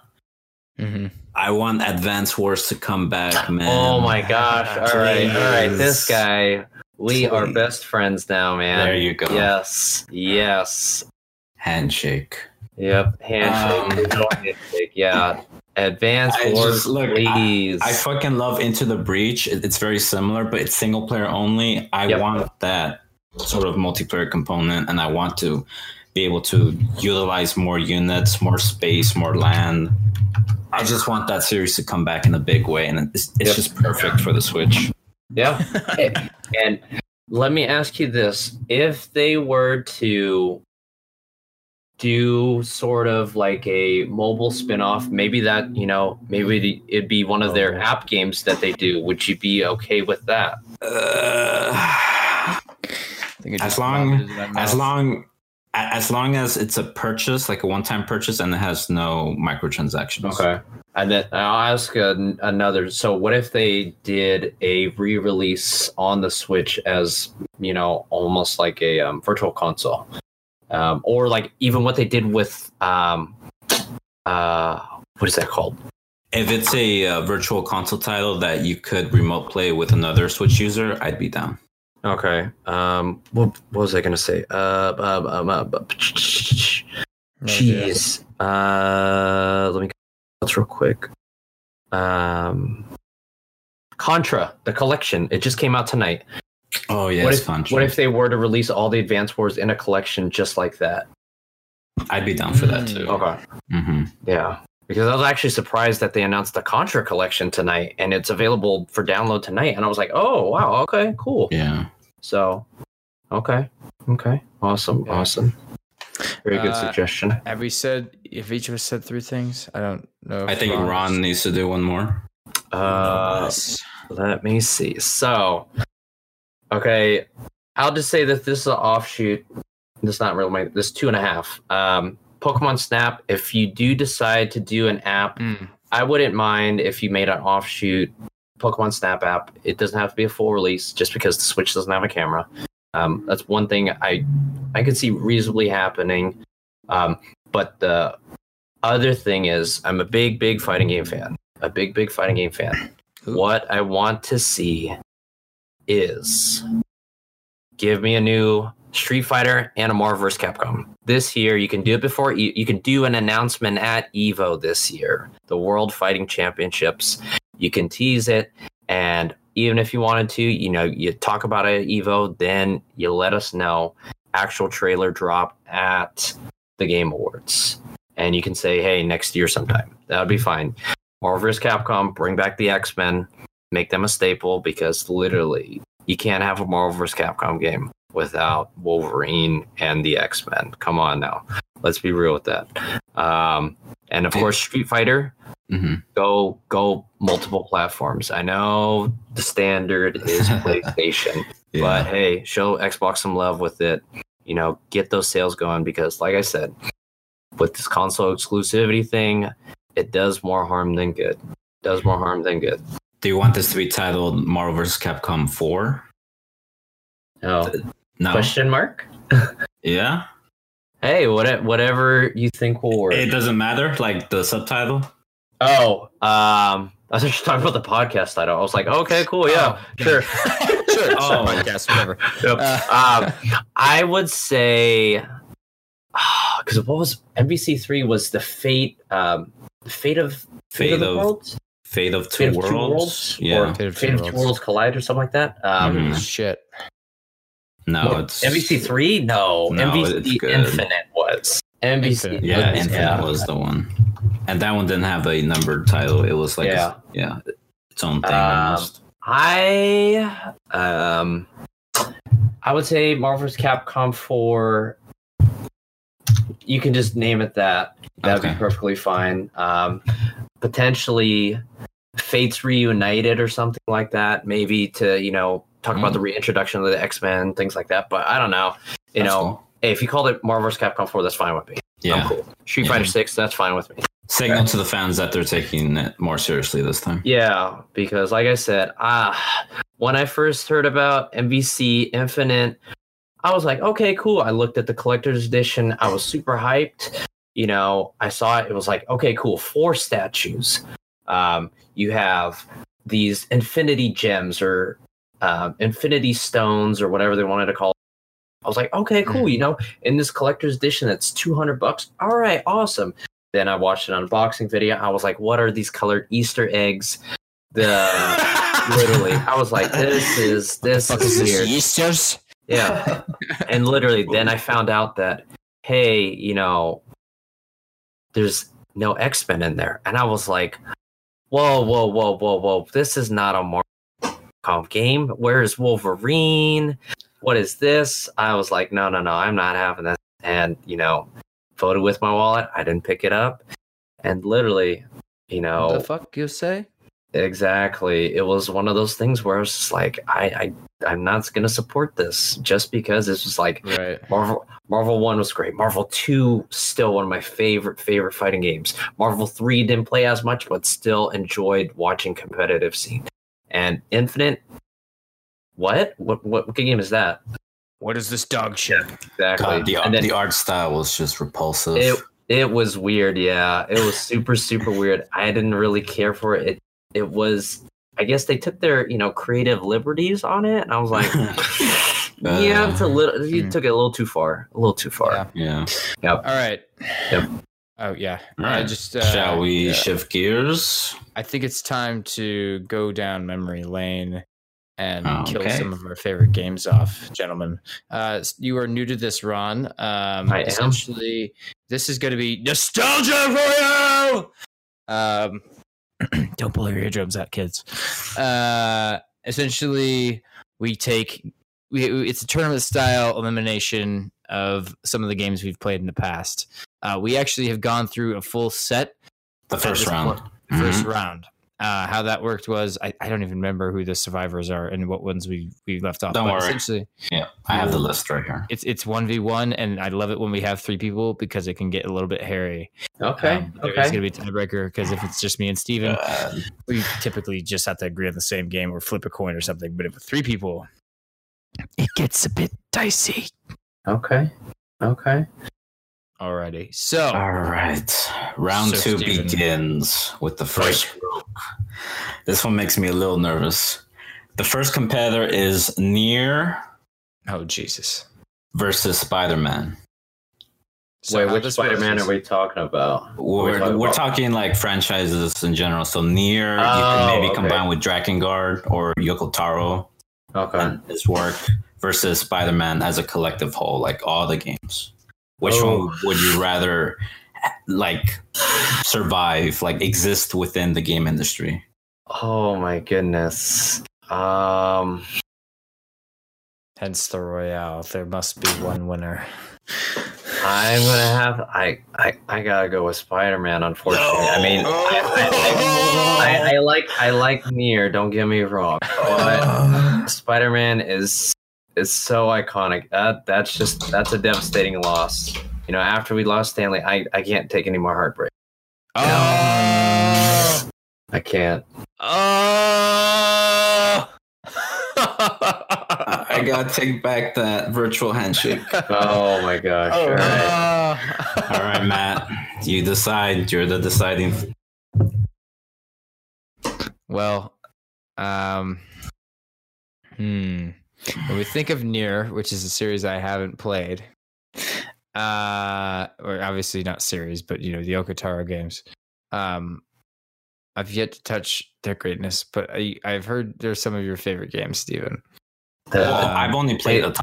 hmm I want Advance Wars to come back, man. Oh my gosh. All right. All right. This guy, we are best friends now, man. There you go. Yes. Yes. Handshake. Yep. Handshake. Um, handshake. Yeah. Advance I wars, just- look, please. I fucking love Into the Breach. It's very similar, but it's single player only. I Yep. want that sort of multiplayer component, and I want to be able to utilize more units, more space, more land. I just want that series to come back in a big way, and it's, it's Yep. just perfect for the Switch. yeah. and let me ask you this: If they were to do sort of like a mobile spin-off maybe that you know maybe it'd be one of their app games that they do would you be okay with that Uh, I think As long- vomited in my as long a- as long as it's a purchase, like a one-time purchase, and it has no microtransactions. Okay. And then I'll ask an, another. So, what if they did a re-release on the Switch as you know, almost like a um, virtual console, um, or like even what they did with um, uh, what is that called? If it's a uh, virtual console title that you could remote play with another Switch user, I'd be down. Okay. Um, what, what was I gonna say? Uh, um, um, um, No idea. Jeez. Uh, let me let's real quick. Um, Contra, the collection. It just came out tonight. Oh yeah, what if fun. what if they were to release all the Advance Wars in a collection just like that? I'd be down for that too. Okay. hmm Yeah. Because I was actually surprised that they announced the Contra collection tonight and it's available for download tonight. And I was like, oh wow, okay, cool. Yeah. So okay. Okay. Awesome. Yeah. Awesome. Very good Uh, suggestion. Have we said if each of us said three things? I don't know. I think Ron needs to do one more. Uh Yes. Let me see. So, okay, I'll just say that this is an offshoot. This is not really my. This is two and a half. Um, Pokemon Snap. If you do decide to do an app, Mm. I wouldn't mind if you made an offshoot Pokemon Snap app. It doesn't have to be a full release, just because the Switch doesn't have a camera. Um, that's one thing I I could see reasonably happening. Um, but the other thing is, I'm a big, big fighting game fan. A big, big fighting game fan. Ooh. What I want to see is give me a new Street Fighter and a Marvel vs. Capcom. This year, you can do it before E- you can do an announcement at Evo this year, the World Fighting Championships. You can tease it, and even if you wanted to, you know, you talk about it Evo, then you let us know. Actual trailer drop at the Game Awards, and you can say, "Hey, next year sometime." That would be fine. Marvel vs. Capcom, bring back the X Men, make them a staple because literally you can't have a Marvel vs. Capcom game without Wolverine and the X Men. Come on now, let's be real with that. Um, and of course, Street Fighter, hmm go go multiple platforms. I know the standard is PlayStation, Yeah. but hey, show Xbox some love with it. You know, get those sales going because, like I said, with this console exclusivity thing, it does more harm than good. Does more harm than good. do you want this to be titled Marvel vs. Capcom 4? No No. question mark. Yeah. Hey, what, whatever you think will work. It doesn't matter, like the subtitle. oh, um, I was just talking about the podcast title. I was like, okay, cool, yeah, Oh, sure. sure. Oh. Oh, podcast, whatever. Yep. Uh, um, I would say because what was MVC three was the Fate um, the Fate of Fate the of Worlds? Fate of Two Fate of Worlds. Two Worlds? Yeah. Or Fate of Fate Two of Two Worlds. Worlds Collide or something like that. Um, Mhm. Shit. No, what, it's MVC three? No, No, it's MVC good. Infinite was. MVC. Infinite. Yeah, Yeah. Infinite was the one, and that one didn't have a numbered title. It was like Yeah. yeah, its own thing Um. I um I would say Marvel vs. Capcom 4 you can just name it that. That'd Okay. be perfectly fine. Um potentially Fates Reunited or something like that, maybe to, you know, talk about Mm. the reintroduction of the X-Men, things like that. But I don't know. You That's know, cool. hey, if you called it Marvel vs. Capcom 4, that's fine with me. Yeah. I'm cool. Street Yeah. Fighter 6, that's fine with me. Signal to the fans that they're taking it more seriously this time. Yeah, because like I said, ah, when I first heard about MVC Infinite, I was like, okay, cool. I looked at the collector's edition. I was super hyped. You know, I saw it. It was like, okay, cool. Four statues. Um, you have these infinity gems or um, infinity stones or whatever they wanted to call it. I was like, okay, cool. You know, in this collector's edition, that's 200 bucks. All right, awesome. Then I watched an unboxing video. I was like, what are these colored Easter eggs? The literally, I was like, this is this is weird. Easter's? Yeah, and literally, then I found out that hey, you know, there's no X Men in there, and I was like, whoa, whoa, whoa, whoa, whoa, this is not a Marvel comp game. Where's Wolverine? What is this? I was like, no, no, no, I'm not having this. And you know, voted with my wallet. I didn't pick it up, and literally, you know, What the fuck you say? Exactly. It was one of those things where I was just like, I, I I'm not gonna support this just because this was like Right. Marvel Marvel One was great. Marvel Two still one of my favorite favorite fighting games. Marvel Three didn't play as much, but still enjoyed watching competitive scene. And Infinite, what what what, what game is that? What is this dog shit? Exactly. God, the, and then the art style was just repulsive. it it was weird. Yeah, it was super super weird. I didn't really care for it. It it was. I guess they took their you know creative liberties on it, and I was like, yeah, it's a little. You Hmm. took it a little too far. A little too far. Yeah. yeah. All right. Yep. Oh yeah. All right. I just uh, Shall we shift gears? I think it's time to go down memory lane and kill Okay. some of our favorite games off, gentlemen. Uh, you are new to this, Ron. Um, I am. essentially, this is going to be nostalgia for you. Um, don't pull your eardrums out, kids. Uh, essentially, we take we, it's a tournament style elimination of some of the games we've played in the past. Uh, we actually have gone through a full set The first this round. point, first round. Uh, how that worked was I, I don't even remember who the survivors are and what ones we, we left off. Don't but worry. essentially Yeah, I have the list right here. it's it's one v one and I love it when we have three people because it can get a little bit hairy. Okay. Um, There's okay. gonna be a tiebreaker because if it's just me and Steven, Uh, we typically just have to agree on the same game or flip a coin or something. But if with three people, it gets a bit dicey. Okay. Okay. Alrighty. So all right, round So, two Steven. begins with the first group. This one makes me a little nervous. The first competitor is Nier oh Jesus. versus Spider Man. So Wait, how which Spider Man are we talking about? We're, talking we're about? talking like franchises in general. So Nier, you Oh, can maybe oh, okay. combine with Drakengard or Yoko Taro Okay. and his work versus Spider Man as a collective whole, like all the games. Which Oh. one would you rather like survive, like exist within the game industry? Oh my goodness. Um. Hence the Royale. There must be one winner. I'm gonna have I I, I gotta go with Spider Man. Unfortunately, I mean, I, I, I, I like I like Nier. Don't get me wrong, but Spider Man is is so iconic. That that's just that's a devastating loss. You know, after we lost Stanley, I I can't take any more heartbreak. Oh! I can't. Oh! I gotta take back that virtual handshake. Oh my gosh! Oh, all right. All right, Matt, you decide. You're the deciding. Well, um, hmm. When we think of Nier, which is a series I haven't played, uh, or obviously not series, but you know the Yoko Taro games. Um, I've yet to touch their greatness, but I, I've heard they're some of your favorite games, Steven. The- Well, Uh, I've only played a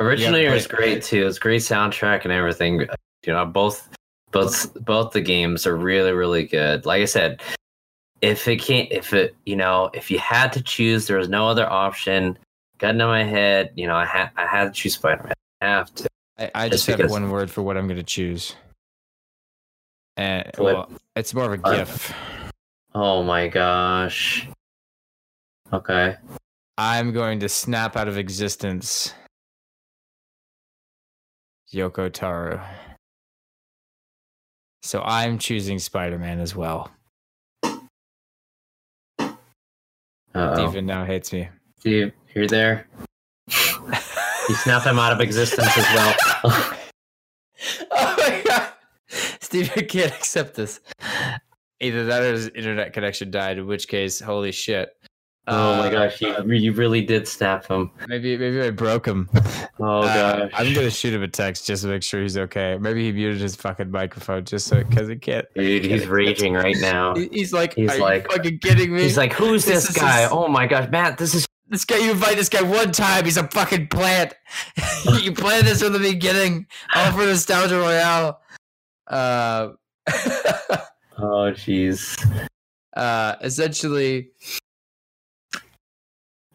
Originally, Yeah, it was great too. It's great soundtrack and everything. You know, both both both the games are really really good. Like I said, if it can't, if it you know, if you had to choose, there was no other option. Got into my head, you know, I had I had to choose Spider Man. I have to. I, I Just just have one word for what I'm going to choose. And What? well, it's more of a Uh, GIF. Oh my gosh. Okay. I'm going to snap out of existence Yoko Taro. So I'm choosing Spider Man as well. Uh-oh. Steven now hates me. Steve, you're there. You snapped him out of existence as well. oh my god. Steven can't accept this. Either that or his internet connection died, in which case, holy shit. Oh my Uh, gosh, you, you really did snap him. Maybe maybe I broke him. Oh Uh, gosh. I'm gonna shoot him a text just to make sure he's okay. Maybe he muted his fucking microphone just so because he can't. Dude, he's raging right now. He's like, He's are like- you fucking kidding me? He's like, who's This this, guy? his- Oh my gosh, Matt, this is this guy. You invite this guy one time, he's a fucking plant. you planned this from the beginning, all for nostalgia royale. Uh, Oh jeez. uh, essentially,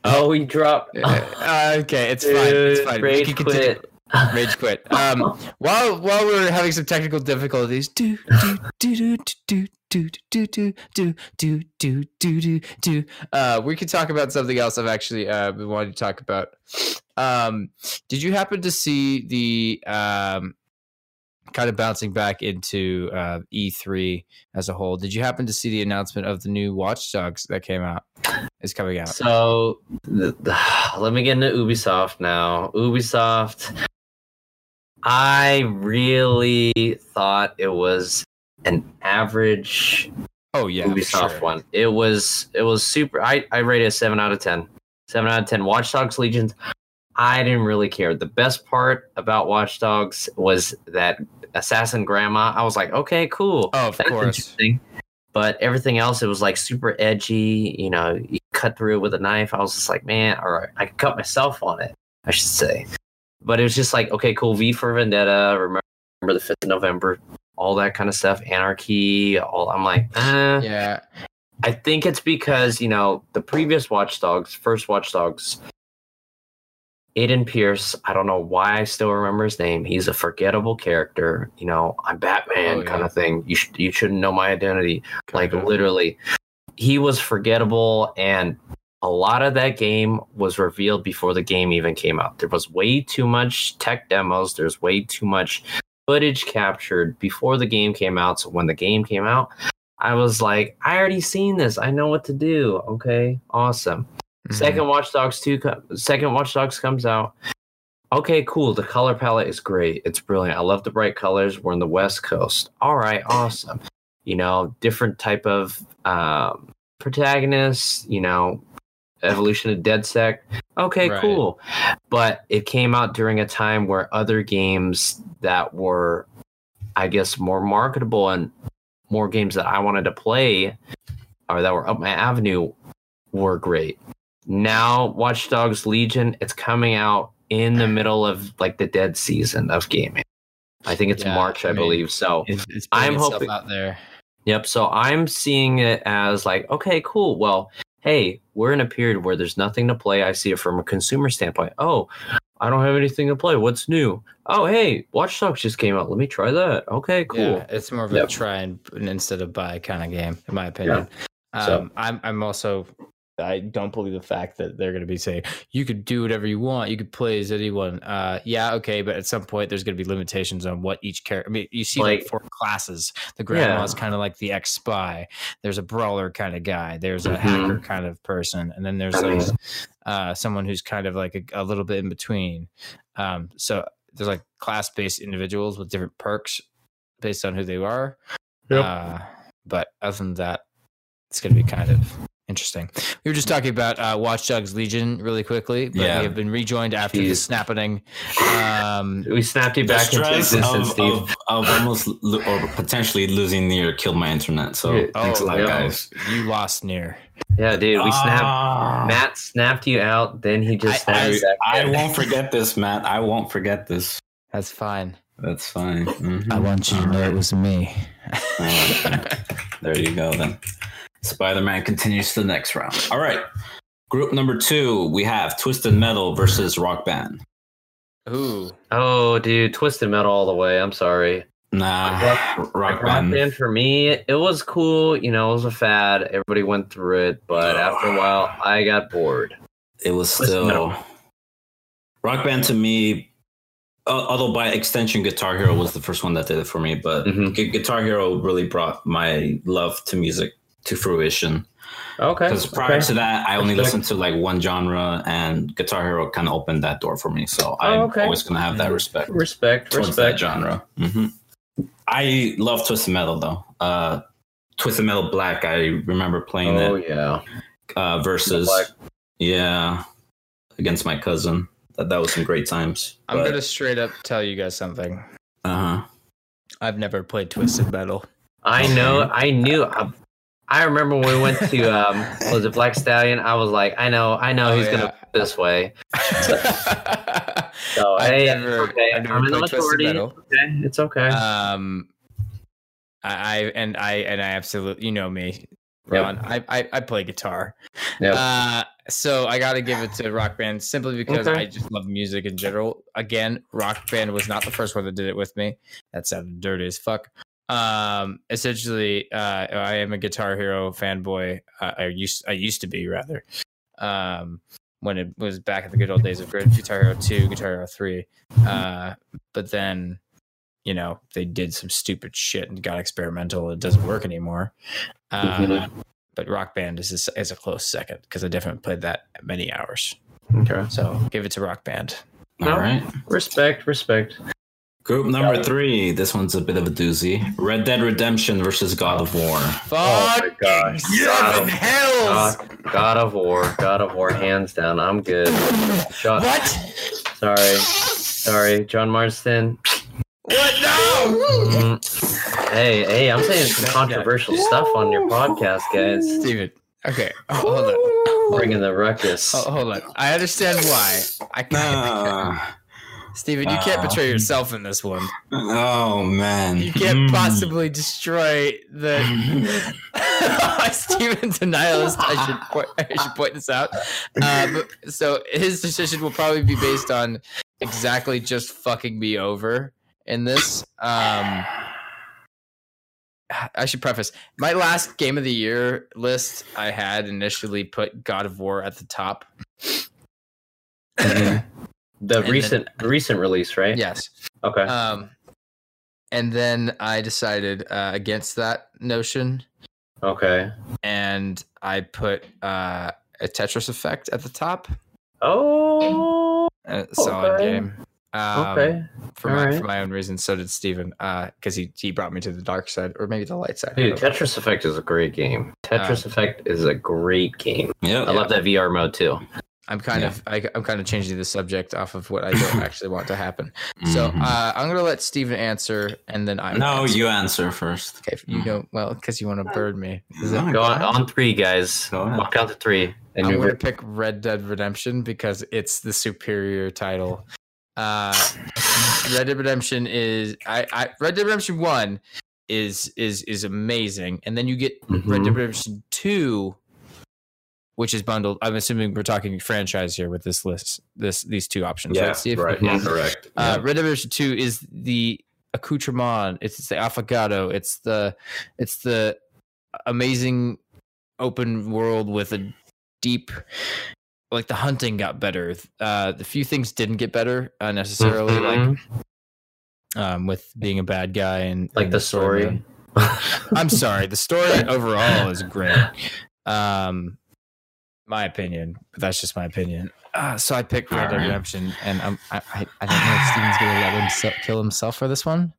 Oh, he dropped. uh, okay, it's fine. It's fine. We Rage can continue. quit. Rage quit. Um, while while we're having some technical difficulties, do do do do do do do do do do do do do. Uh, we could talk about something else. I've actually uh been wanting to talk about. Um, did you happen to see the um kind of bouncing back into uh E3 as a whole? Did you happen to see the announcement of the new Watch Dogs that came out? Is coming out. So, let me get into Ubisoft now. Ubisoft. I really thought it was an average Oh yeah, Ubisoft sure. one. It was it was super. I I rated a seven out of ten. Seven out of ten. Watch Dogs Legions. I didn't really care. The best part about Watch Dogs was that assassin grandma. I was like, okay, cool. Oh, of That's course. interesting. But everything else, it was like super edgy. You know, you cut through it with a knife. I was just like, man, all right, I could cut myself on it. I should say. But it was just like, okay, cool. V for Vendetta. Remember, remember the fifth of November. All that kind of stuff. Anarchy. All I'm like, eh. Yeah, I think it's because you know the previous Watch Dogs, first Watch Dogs, Aiden Pearce. I don't know why I still remember his name. He's a forgettable character. You know, I'm Batman Oh, kind yeah. of thing. You should you shouldn't know my identity. Like kinda. literally, he was forgettable, and a lot of that game was revealed before the game even came out. There was way too much tech demos. There's way too much footage captured before the game came out. So when the game came out, I was like, I already seen this. I know what to do. Okay, awesome. Mhm. Second Watch Dogs two, co- second Watch Dogs comes out. Okay, cool. The color palette is great. It's brilliant. I love the bright colors. We're in the West Coast. All right, awesome. You know, different type of um, protagonists. You know, evolution of DeadSec. Okay, Right. cool. But it came out during a time where other games that were, I guess, more marketable and more games that I wanted to play or that were up my avenue were great. Now, Watch Dogs Legion, it's coming out in the middle of like the dead season of gaming. I think it's Yeah, March, I, I mean, believe. So, It's, it's I'm hoping- out there. Yep. So I'm seeing it as like, okay, cool. Well, hey, we're in a period where there's nothing to play. I see it from a consumer standpoint. Oh, I don't have anything to play. What's new? Oh, hey, Watch Dogs just came out. Let me try that. Okay, cool. Yeah, it's more of a try and instead of buy kind of game, in my opinion. So- Um, I'm I'm also I don't believe the fact that they're going to be saying you could do whatever you want, you could play as anyone. Uh, yeah, okay, but at some point there's going to be limitations on what each character. I mean, you see like, Like- four classes. The grandma's Yeah. kind of like the ex spy. There's a brawler kind of guy. There's a Mhm. hacker kind of person, and then there's like uh, someone who's kind of like a, a little bit in between. Um, so there's like class based individuals with different perks based on who they are. Yep. Uh, but other than that, it's going to be kind of Interesting. We were just talking about uh, Watch Dogs Legion really quickly, but Yeah. we have been rejoined after the Jeez. snapping. Um, We snapped you back into stress existence, of, Steve. of, of almost lo- or potentially losing near killed my internet. So Yeah. thanks a Oh, lot, yeah. guys. you lost near. yeah, dude, we snapped. Ah. Matt snapped you out, then he just I- I. I won't forget this, Matt. I won't forget this. That's fine. That's fine. Mhm. I want you to know it was me. Alright. there you go then. Spider Man continues to the next round. All right. Group number two, we have Twisted Metal versus Rock Band. Ooh. Oh, dude, Twisted Metal all the way. I'm sorry. Nah, Rock- Rock Rock Band. Band for me, it was cool. You know, it was a fad. Everybody went through it, but after a while, I got bored. It was still Metal. Rock Band to me. al- Although by extension, Guitar Hero was the first one that did it for me, but Mhm. Gu- Guitar Hero really brought my love to music to fruition. Okay. Because prior okay. to that, I only listened to like one genre, and Guitar Hero kind of opened that door for me. So I'm Oh, okay. always gonna have that respect respect, towards that respect. genre. hmm I love Twisted Metal though. Uh, Twisted Metal Black, I remember playing it. Oh that yeah. uh, versus yeah against my cousin. That that was some great times. I'm going to straight up tell you guys something. uh huh. I've never played Twisted Metal. I know. I knew. I, I remember when we went to um, was it Black Stallion? I was like, I know, I know Oh, he's yeah. gonna this way. So I've hey, never- okay, I've never I'm in the played majority. Okay, it's okay. um, I, I and I and I absolutely, you know me, Yep. Ron. I, I I play guitar. Yep. Uh, so I got to give it to Rock Band simply because Okay. I just love music in general. Again, Rock Band was not the first one that did it with me. That sounded dirty as fuck. Um, essentially, uh, I am a Guitar Hero fanboy. Uh, I used I used to be rather. Um, when it was back in the good old days of Guitar Hero Two, Guitar Hero Three. Uh, but then, you know, they did some stupid shit and got experimental. It doesn't work anymore. Uh, Mhm. But Rock Band is a, is a close second because I definitely played that many hours. okay. So give it to Rock Band. All No. right. Respect, respect. Group number three. This one's a bit of a doozy. Red Dead Redemption versus God of War. Oh my Fuck gosh. seven God, hells. God, God of War, God of War, hands down. I'm good. Shot. What? Sorry, sorry, John Marston. What? No. Mhm. Hey, hey, I'm saying some controversial stuff on your podcast, guys. Steven. Okay. Oh, hold on. Bringing the ruckus. Oh, hold on. I understand why. I can't. Steven, you can't betray yourself in this one. oh man. You can't Mm. possibly destroy the Steven's a nihilist. I should point, I should point this out. Uh, but, so his decision will probably be based on exactly just fucking me over in this. Um, I should preface my last game of the year list. I had initially put God of War at the top. Mhm. The And then- recent recent release, right? Yes. Okay. Um, and then I decided uh, against that notion. okay. and I put uh, a Tetris effect at the top. Oh. A solid Okay. game. Um, Okay. For my, alright. for my own reasons, so did Steven, because he, he brought me to the dark side, or maybe the light side. Dude, don't know. Tetris Effect is a great game. Tetris Uh, Effect is a great game. Yeah, I love that VR mode too. I'm kind Yeah. of I, I'm kind of changing the subject off of what I don't actually want to happen. So Mhm. uh, I'm gonna let Steven answer, and then I no, answer. you answer first. Okay, you know well because you want to bird me. Is it- Go on, on three, guys. Go ahead. I'll count to three. And I'm going to pick Red Dead Redemption because it's the superior title. Uh, Red Dead Redemption is I, I Red Dead Redemption One is is is amazing, and then you get Red Dead Mhm. Redemption Two, which is bundled. I'm assuming we're talking franchise here with this list, this these two options, right, Steve? right. Mhm. Correct. Uh, Red Dead Redemption Two is the accoutrement. It's, it's the affogato. It's the it's the amazing open world with a deep. Like the hunting got better. Uh, the few things didn't get better uh, necessarily, like Mhm. um, with being a bad guy and like and the story. man. I'm sorry. The story overall is great. Um, my opinion, but that's just my opinion. Uh, so I picked Red Dead Alright. Redemption, and I'm, I, I, I don't know if Steven's gonna let him kill himself for this one.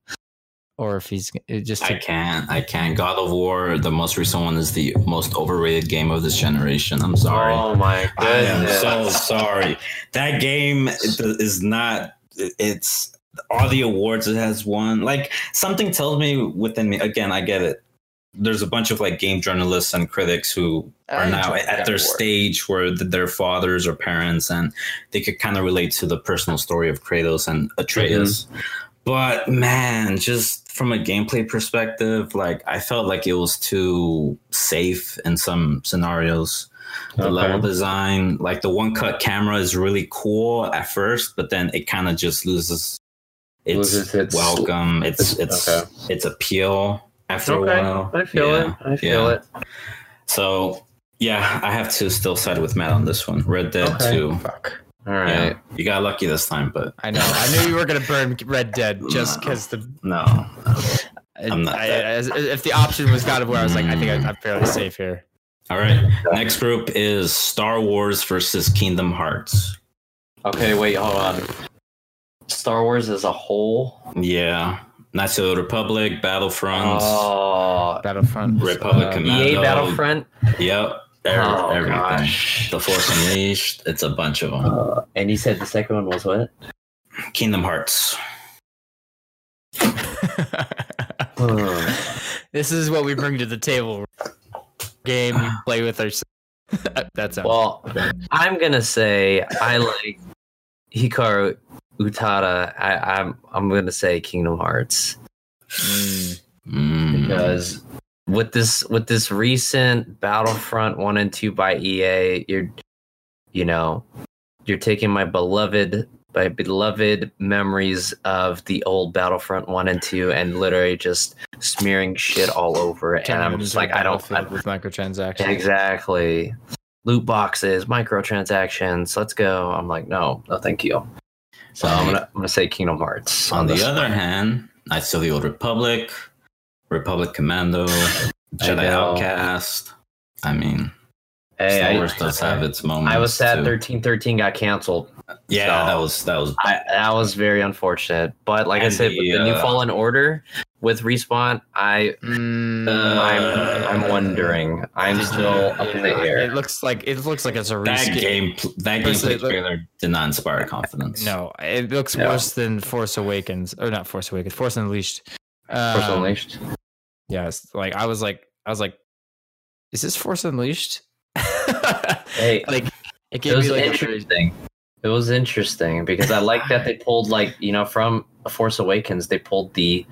or if he's it just I can't. I can't. God of War, the most recent one, is the most overrated game of this generation. I'm sorry. Oh my god! I am so sorry. That game is not. It's all the awards it has won. Like something tells me within me. Again, I get it. There's a bunch of like game journalists and critics who oh, are now at their War. stage where th- their fathers or parents, and they could kind of relate to the personal story of Kratos and Atreus. Mm-hmm. But man, just from a gameplay perspective, like I felt like it was too safe in some scenarios. The Okay. level design, like the one cut camera, is really cool at first, but then it kind of just loses its, Loses its- welcome, its its Okay. its appeal after Okay, a while. I feel Yeah, it. I feel yeah. it. So yeah, I have to still side with Matt on this one. Red Dead Okay. Two. fuck. All Yeah, you got lucky this time, but I know. I knew you were gonna burn Red Dead just No. because the no. I'm not I- that- as- if the option was God of War, I was like, I think I, I'm fairly safe here. All right. Next group is Star Wars versus Kingdom Hearts. Okay, wait, hold on. Star Wars as a whole. Yeah. Knights of the Republic, Battlefront, Oh, Battlefront, Republic uh, Command- EA. Battlefront. Yep. Every- Oh everything. gosh. The Force Unleashed. It's a bunch of them. Uh, and you said the second one was what? Kingdom Hearts. this is what we bring to the table. Game we play with our. That's how. Well, I'm gonna say I like Hikaru Utada. I, I'm I'm gonna say Kingdom Hearts Mm. Because with this with this recent Battlefront one and two by EA, you're you know you're taking my beloved my beloved memories of the old Battlefront one and two and literally just smearing shit all over it. And I'm just like I don't I, with microtransactions. Exactly. Loot boxes, microtransactions. Let's go. I'm like, no, no, thank you. So I'm gonna I'm gonna say Kingdom Hearts. On the other one. hand, Knights of the Old Republic, Republic Commando, Jedi. Outcast. I mean, hey, Star I, Wars does have its moments. I was sad too. 1313 got canceled. Yeah, so- that was that was I, that was very unfortunate. But like I said, the, with the new uh, Fallen Order with respawn, I Mm, I'm I'm wondering. I'm still up in the air. It looks like it looks like it's a that reskin. game. That Personally, gameplay look- trailer did not inspire confidence. No, it looks No. worse than Force Awakens, or not Force Awakens, Force Unleashed. Force Um, Unleashed. Yes, like I was like, I was like, is this Force Unleashed? Hey, like it it gave was me like a very- interesting. It was interesting because I like that they pulled like you know from Force Awakens they pulled the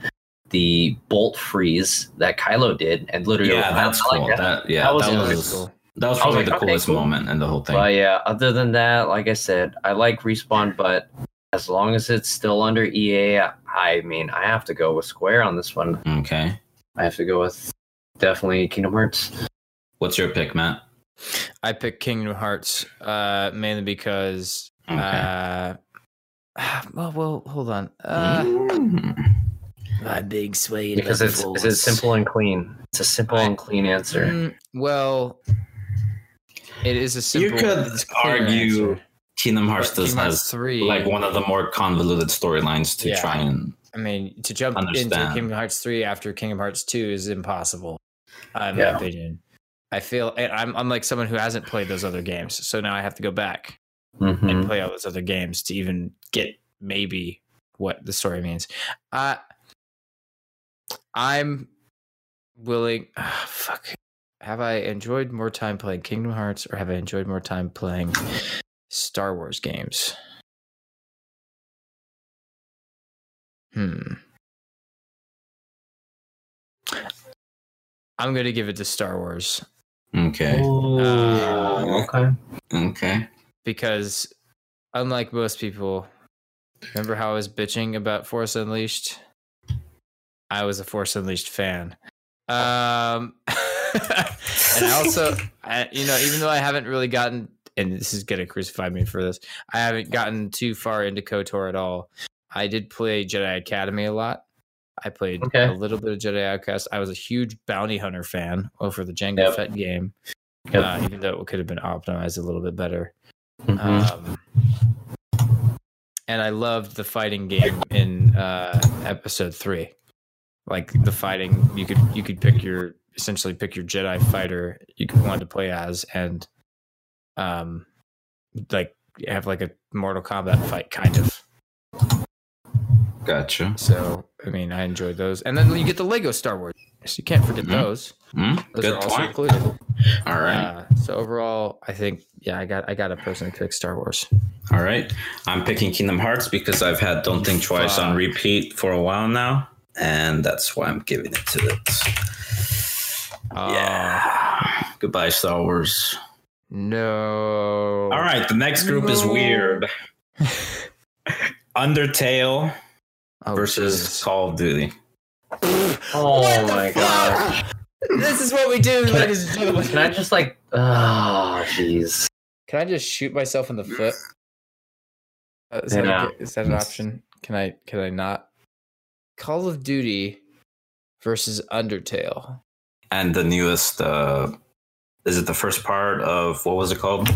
the bolt freeze that Kylo did and literally Yeah, that's I like cool. that. That, yeah, That that was was cool. that was I was probably like, the okay, coolest cool. moment in the whole thing. But yeah, other than that, like I said, I like respawn, but as long as it's still under EA, I mean, I have to go with Square on this one. Okay, I have to go with definitely Kingdom Hearts. what's your pick, Matt? I picked Kingdom Hearts uh, mainly because. Okay. Uh, well, well, hold on. Uh, Mm. my big sway Because it's it's a simple and clean. It's a simple and clean answer. Mm, well, it is a simple. You simple. could it's argue answer. Kingdom Hearts But does Kingdom Hearts has three. like one of the more convoluted storylines to Yeah. try and I mean, to jump into Kingdom Hearts three after Kingdom Hearts two is impossible, uh, in Yeah. my opinion. I feel I'm I'm like someone who hasn't played those other games, so now I have to go back Mhm. and play all those other games to even get maybe what the story means. Uh, I'm willing. ah, fuck. Have I enjoyed more time playing Kingdom Hearts or have I enjoyed more time playing Star Wars games? Hmm. I'm going to give it to Star Wars okay, Ooh, Uh, okay. okay. Because unlike most people, remember how I was bitching about Force Unleashed? I was a Force Unleashed fan. Um, and I also, I, you know, even though I haven't really gotten, and this is gonna crucify me for this, I haven't gotten too far into KOTOR at all. I did play Jedi Academy a lot. I played Okay. a little bit of Jedi Outcast. I was a huge Bounty Hunter fan over the Jango Yep. Fett game, Yep. uh, even though it could have been optimized a little bit better. Mhm. Um, and I loved the fighting game in uh, episode three. like the fighting. You could you could pick your essentially pick your Jedi fighter you could want to play as, and um, like have like a Mortal Kombat fight kind of. Gotcha. So I mean, I enjoyed those, and then you get the Lego Star Wars. So you can't forget Mhm. those. Hmm? Those Good are also point. included. All right. Uh, so overall, I think yeah, I got I got a person to personally pick Star Wars. All right. I'm picking Kingdom Hearts because I've had Don't Think Twice on repeat for a while now. And that's why I'm giving it to it. Uh, yeah. Goodbye, Star Wars. No. All right. The next group is weird. Undertale Oh, versus Jesus. Call of Duty. Oh my god. This is what we do, Can I- ladies and gentlemen. Can I just like oh jeez. Can I just shoot myself in the foot? Uh, is, that a, is that an option? Can I? Can I not? Call of Duty versus Undertale. And the newest, uh, is it the first part of what was it called?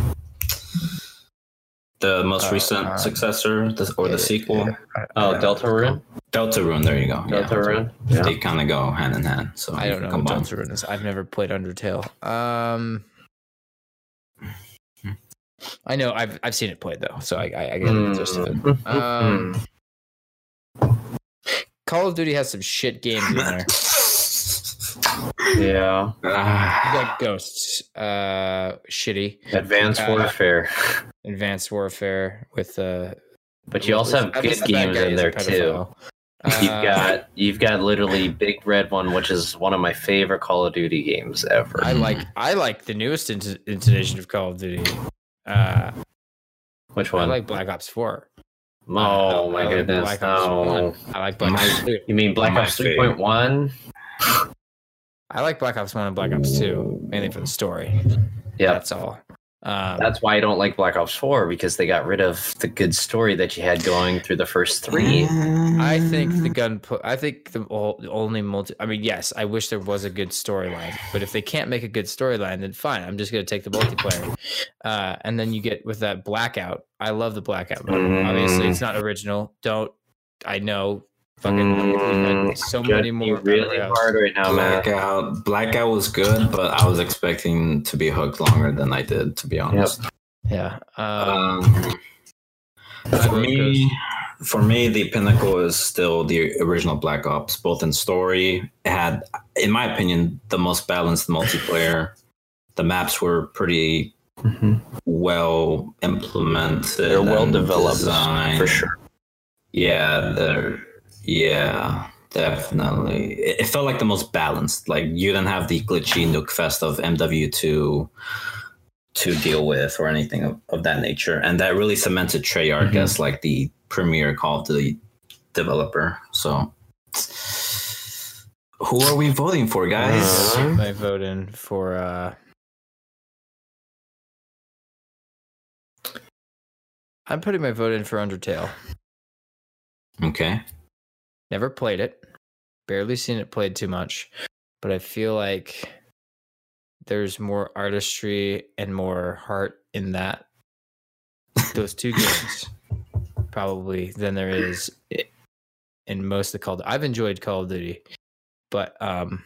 The most Uh, recent uh, successor the, or yeah, the sequel? I- Oh, I- Deltarune? Deltarune, there you go. Deltarune? Yeah. Yeah. They kind of go hand in hand. So I don't can know what combine. Deltarune is. I've never played Undertale. Um, I know I've I've seen it played though, so I I, I get the gist of it. Mm. Um, Call of Duty has some shit games in there. yeah. You Ah, got Ghosts, uh, shitty. Advanced Uh, Warfare. Advanced Warfare with uh, But you also have good least the bad games in there too. You've Uh, got you've got literally Big Red One, which is one of my favorite Call of Duty games ever. I like I like the newest intonation of Call of Duty. Uh, Which one? I like Black Ops Four. oh I my like goodness! No. 1. I like Black Ops Two. You mean Black Ops three point one? I like Black Ops One and Black Ops Two mainly for the story. Yeah, That's all. Um, that's why I don't like Black Ops four because they got rid of the good story that you had going through the first three. I think the gun. pu- I think the ol- the only multi. I mean, yes, I wish there was a good storyline, but if they can't make a good storyline, then fine. I'm just gonna take the multiplayer. Uh, and then you get with that blackout. I love the blackout mode. Mm. Obviously, it's not original. Don't. I know. Fucking. Mm, so many more. really battle hard right now, man. Blackout. Blackout was good, but I was expecting to be hooked longer than I did, to be honest. Yeah. Um, Um, for love me, for me, the pinnacle is still the original Black Ops, both in story. It had, in my opinion, the most balanced multiplayer. The maps were pretty Mhm. well implemented. They're well developed designed. for sure. Yeah, they're yeah, definitely. It, it felt like the most balanced. Like you didn't have the glitchy nuke fest of MW2 to deal with or anything of, of that nature. And that really cemented Treyarch Mhm. as like the premier Call of Duty developer. So who are we voting for, guys? Uh, I vote in for. uh I'm putting my vote in for Undertale. Okay. Never played it. Barely seen it played too much. But I feel like there's more artistry and more heart in that those two games probably than there is in most of the Call. I've enjoyed Call of Duty, but um,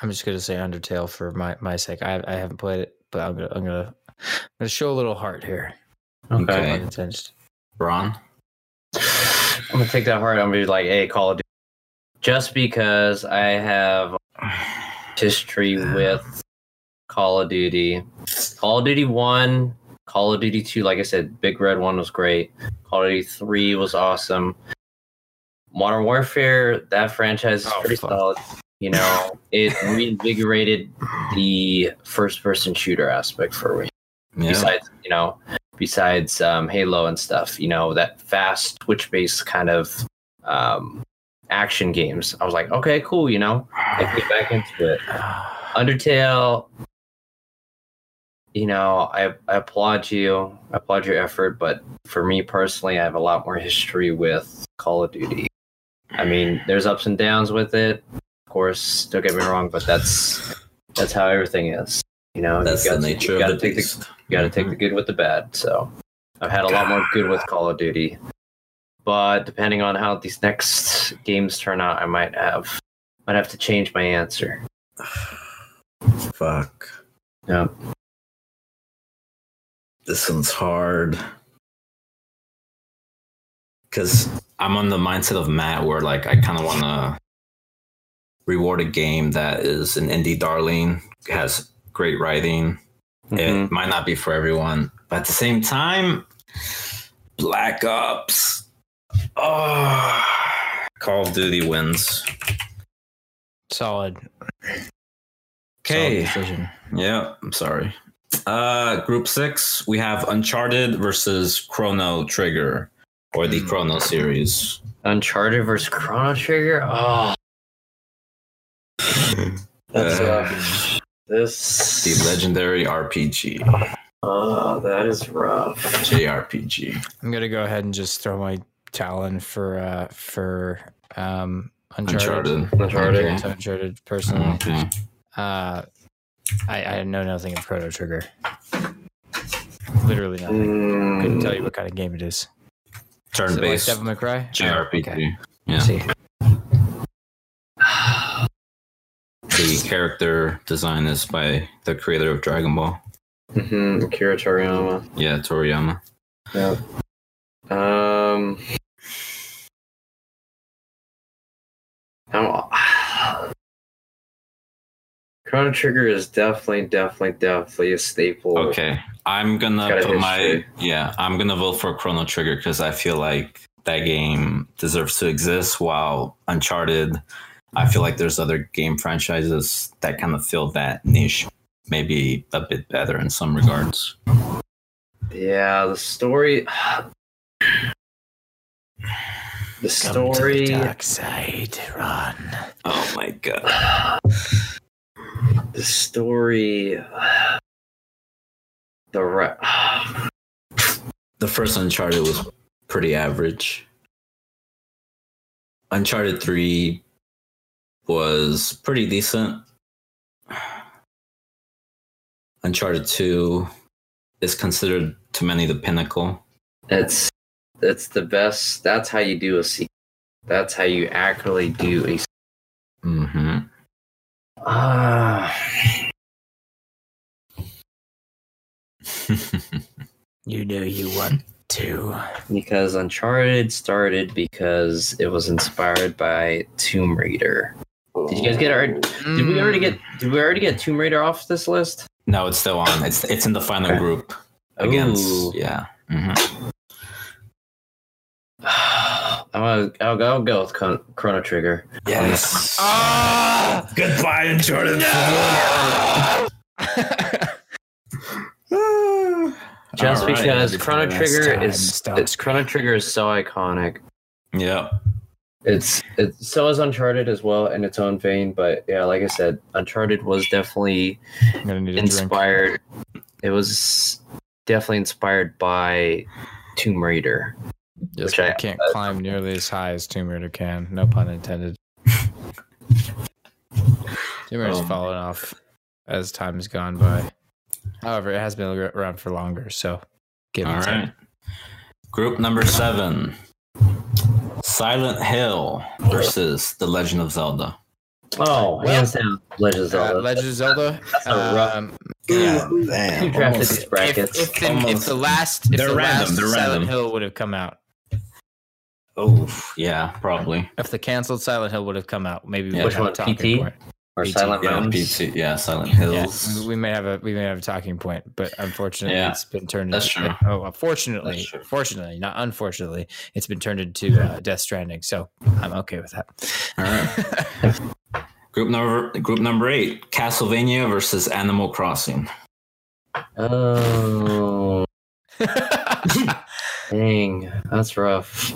I'm just gonna say Undertale for my my sake. I I haven't played it, but I'm gonna I'm gonna I'm gonna show a little heart here. Okay. Okay. Pun intended. Ron? I'm gonna take that hard. I'm gonna be like, hey, Call of Duty. Just because I have history with Call of Duty. Call of Duty 1, Call of Duty 2, like I said, Big Red 1 was great. Call of Duty 3 was awesome. Modern Warfare, that franchise is Oh, pretty fuck. solid. You know, it reinvigorated the first person shooter aspect for me Yeah. besides you know besides um, halo and stuff you know that fast twitch based kind of um, action games. I was like okay cool you know i get back into it. Undertale you know I, I applaud you. I applaud your effort but for me personally i have a lot more history with call of duty. I mean there's ups and downs with it of course don't get me wrong but that's that's how everything is you know? That's the nature of the take the beast. You got to take the mm-hmm. good with the bad. So I've had a lot more good with Call of Duty, but depending on how these next games turn out, I might have might have to change my answer. Fuck. Yep. This one's hard. Because I'm on the mindset of Matt where, like, I kind of want to reward a game that is an indie darling, has great writing. Mhm. It might not be for everyone, but at the same time, Black Ops. Oh, Call of Duty wins. Solid. Okay. Solid. Yeah, I'm sorry. Uh, group six, we have Uncharted versus Chrono Trigger, or the Hmm. Chrono series. Uncharted versus Chrono Trigger. Oh, that's Uh, rough. This the legendary RPG, Oh, that is rough. JRPG. I'm gonna go ahead and just throw my talon for uh for um Uncharted. Uncharted. Uncharted. Okay. To Uncharted personally. Okay. Uh I, I know nothing of Chrono Trigger. Literally nothing. Couldn't tell you what kind of game it is. Is Turn it like based Devil May Cry? JRPG. Oh, okay. Yeah. The character design is by the creator of Dragon Ball. Mm-hmm. Akira Toriyama. Yeah, Toriyama. Yeah. Um. I'm, Chrono Trigger is definitely, definitely, definitely a staple. Okay, I'm gonna put my yeah. I'm gonna vote for Chrono Trigger because I feel like that game deserves to exist. While Uncharted, I feel like there's other game franchises that kind of fill that niche, maybe a bit better in some regards. Yeah, the story. The story. Come the dark side, Ron. Oh my god! The story. The re- The first Uncharted was pretty average. Uncharted Three was pretty decent. Uncharted Two is considered to many the pinnacle. It's it's the best. That's how you do a sequel. That's how you actually do a. hmm Ah, You know you want to. because Uncharted started because it was inspired by Tomb Raider. Did you guys get our? Did we already get? Did we already get Tomb Raider off this list? no, it's still on. It's it's in the final Okay. group against Ooh. yeah. hmm I'm gonna, I'll, I'll go with Chron- Chrono Trigger. Yes. Ah! Goodbye, Uncharted. Just All right. because Chrono Trigger is it's, Chrono Trigger is so iconic. Yeah. It's it's so is Uncharted as well in its own vein, but yeah, like I said, Uncharted was definitely I'm gonna need a drink. inspired. It was definitely inspired by Tomb Raider. Just which I- I can't climb nearly as high as Tomb Raider can. No pun intended. Tomb Raider's Um, fallen off as time has gone by. However, it has been around for longer, so give All it right. Group number seven Silent Hill versus The Legend of Zelda. Oh, Well, hands down, Legend of Uh, Zelda. Legend of Zelda. That's a rough- um, yeah. Who drafted these If, brackets? if, the, if the last, if They're the random, last they're Silent random. Hill would have come out, Oh, yeah, probably. if the canceled Silent Hill would have come out, maybe we Yeah. would Which have one, a talking PT? Point. or PT, Silent Yeah, Mountains? PT, yeah, Silent Yeah, Hills. we may have a we may have a talking point, but unfortunately, Yeah, it's been turned. that's into, true. Oh, fortunately, That's true. fortunately, not unfortunately, it's been turned into uh, Death Stranding. So I'm okay with that. All right. Group number group number eight: Castlevania versus Animal Crossing. Oh, dang, that's rough.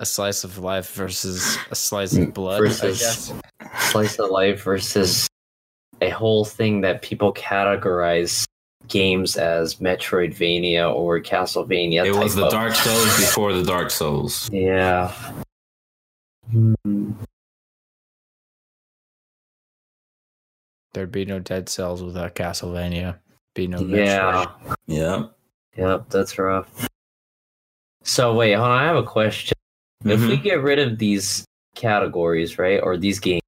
A slice of life versus a slice of blood. I Versus- guess. Slice of life versus a whole thing that people categorize games as Metroidvania or Castlevania. It was the of- Dark Souls before the Dark Souls. Yeah. Hmm. There'd be no Dead Cells without Castlevania. Be no Yeah. Metroid. Yeah. Yep, that's rough. So wait, hold on. I have a question. If we Mhm. get rid of these categories, right, or these games,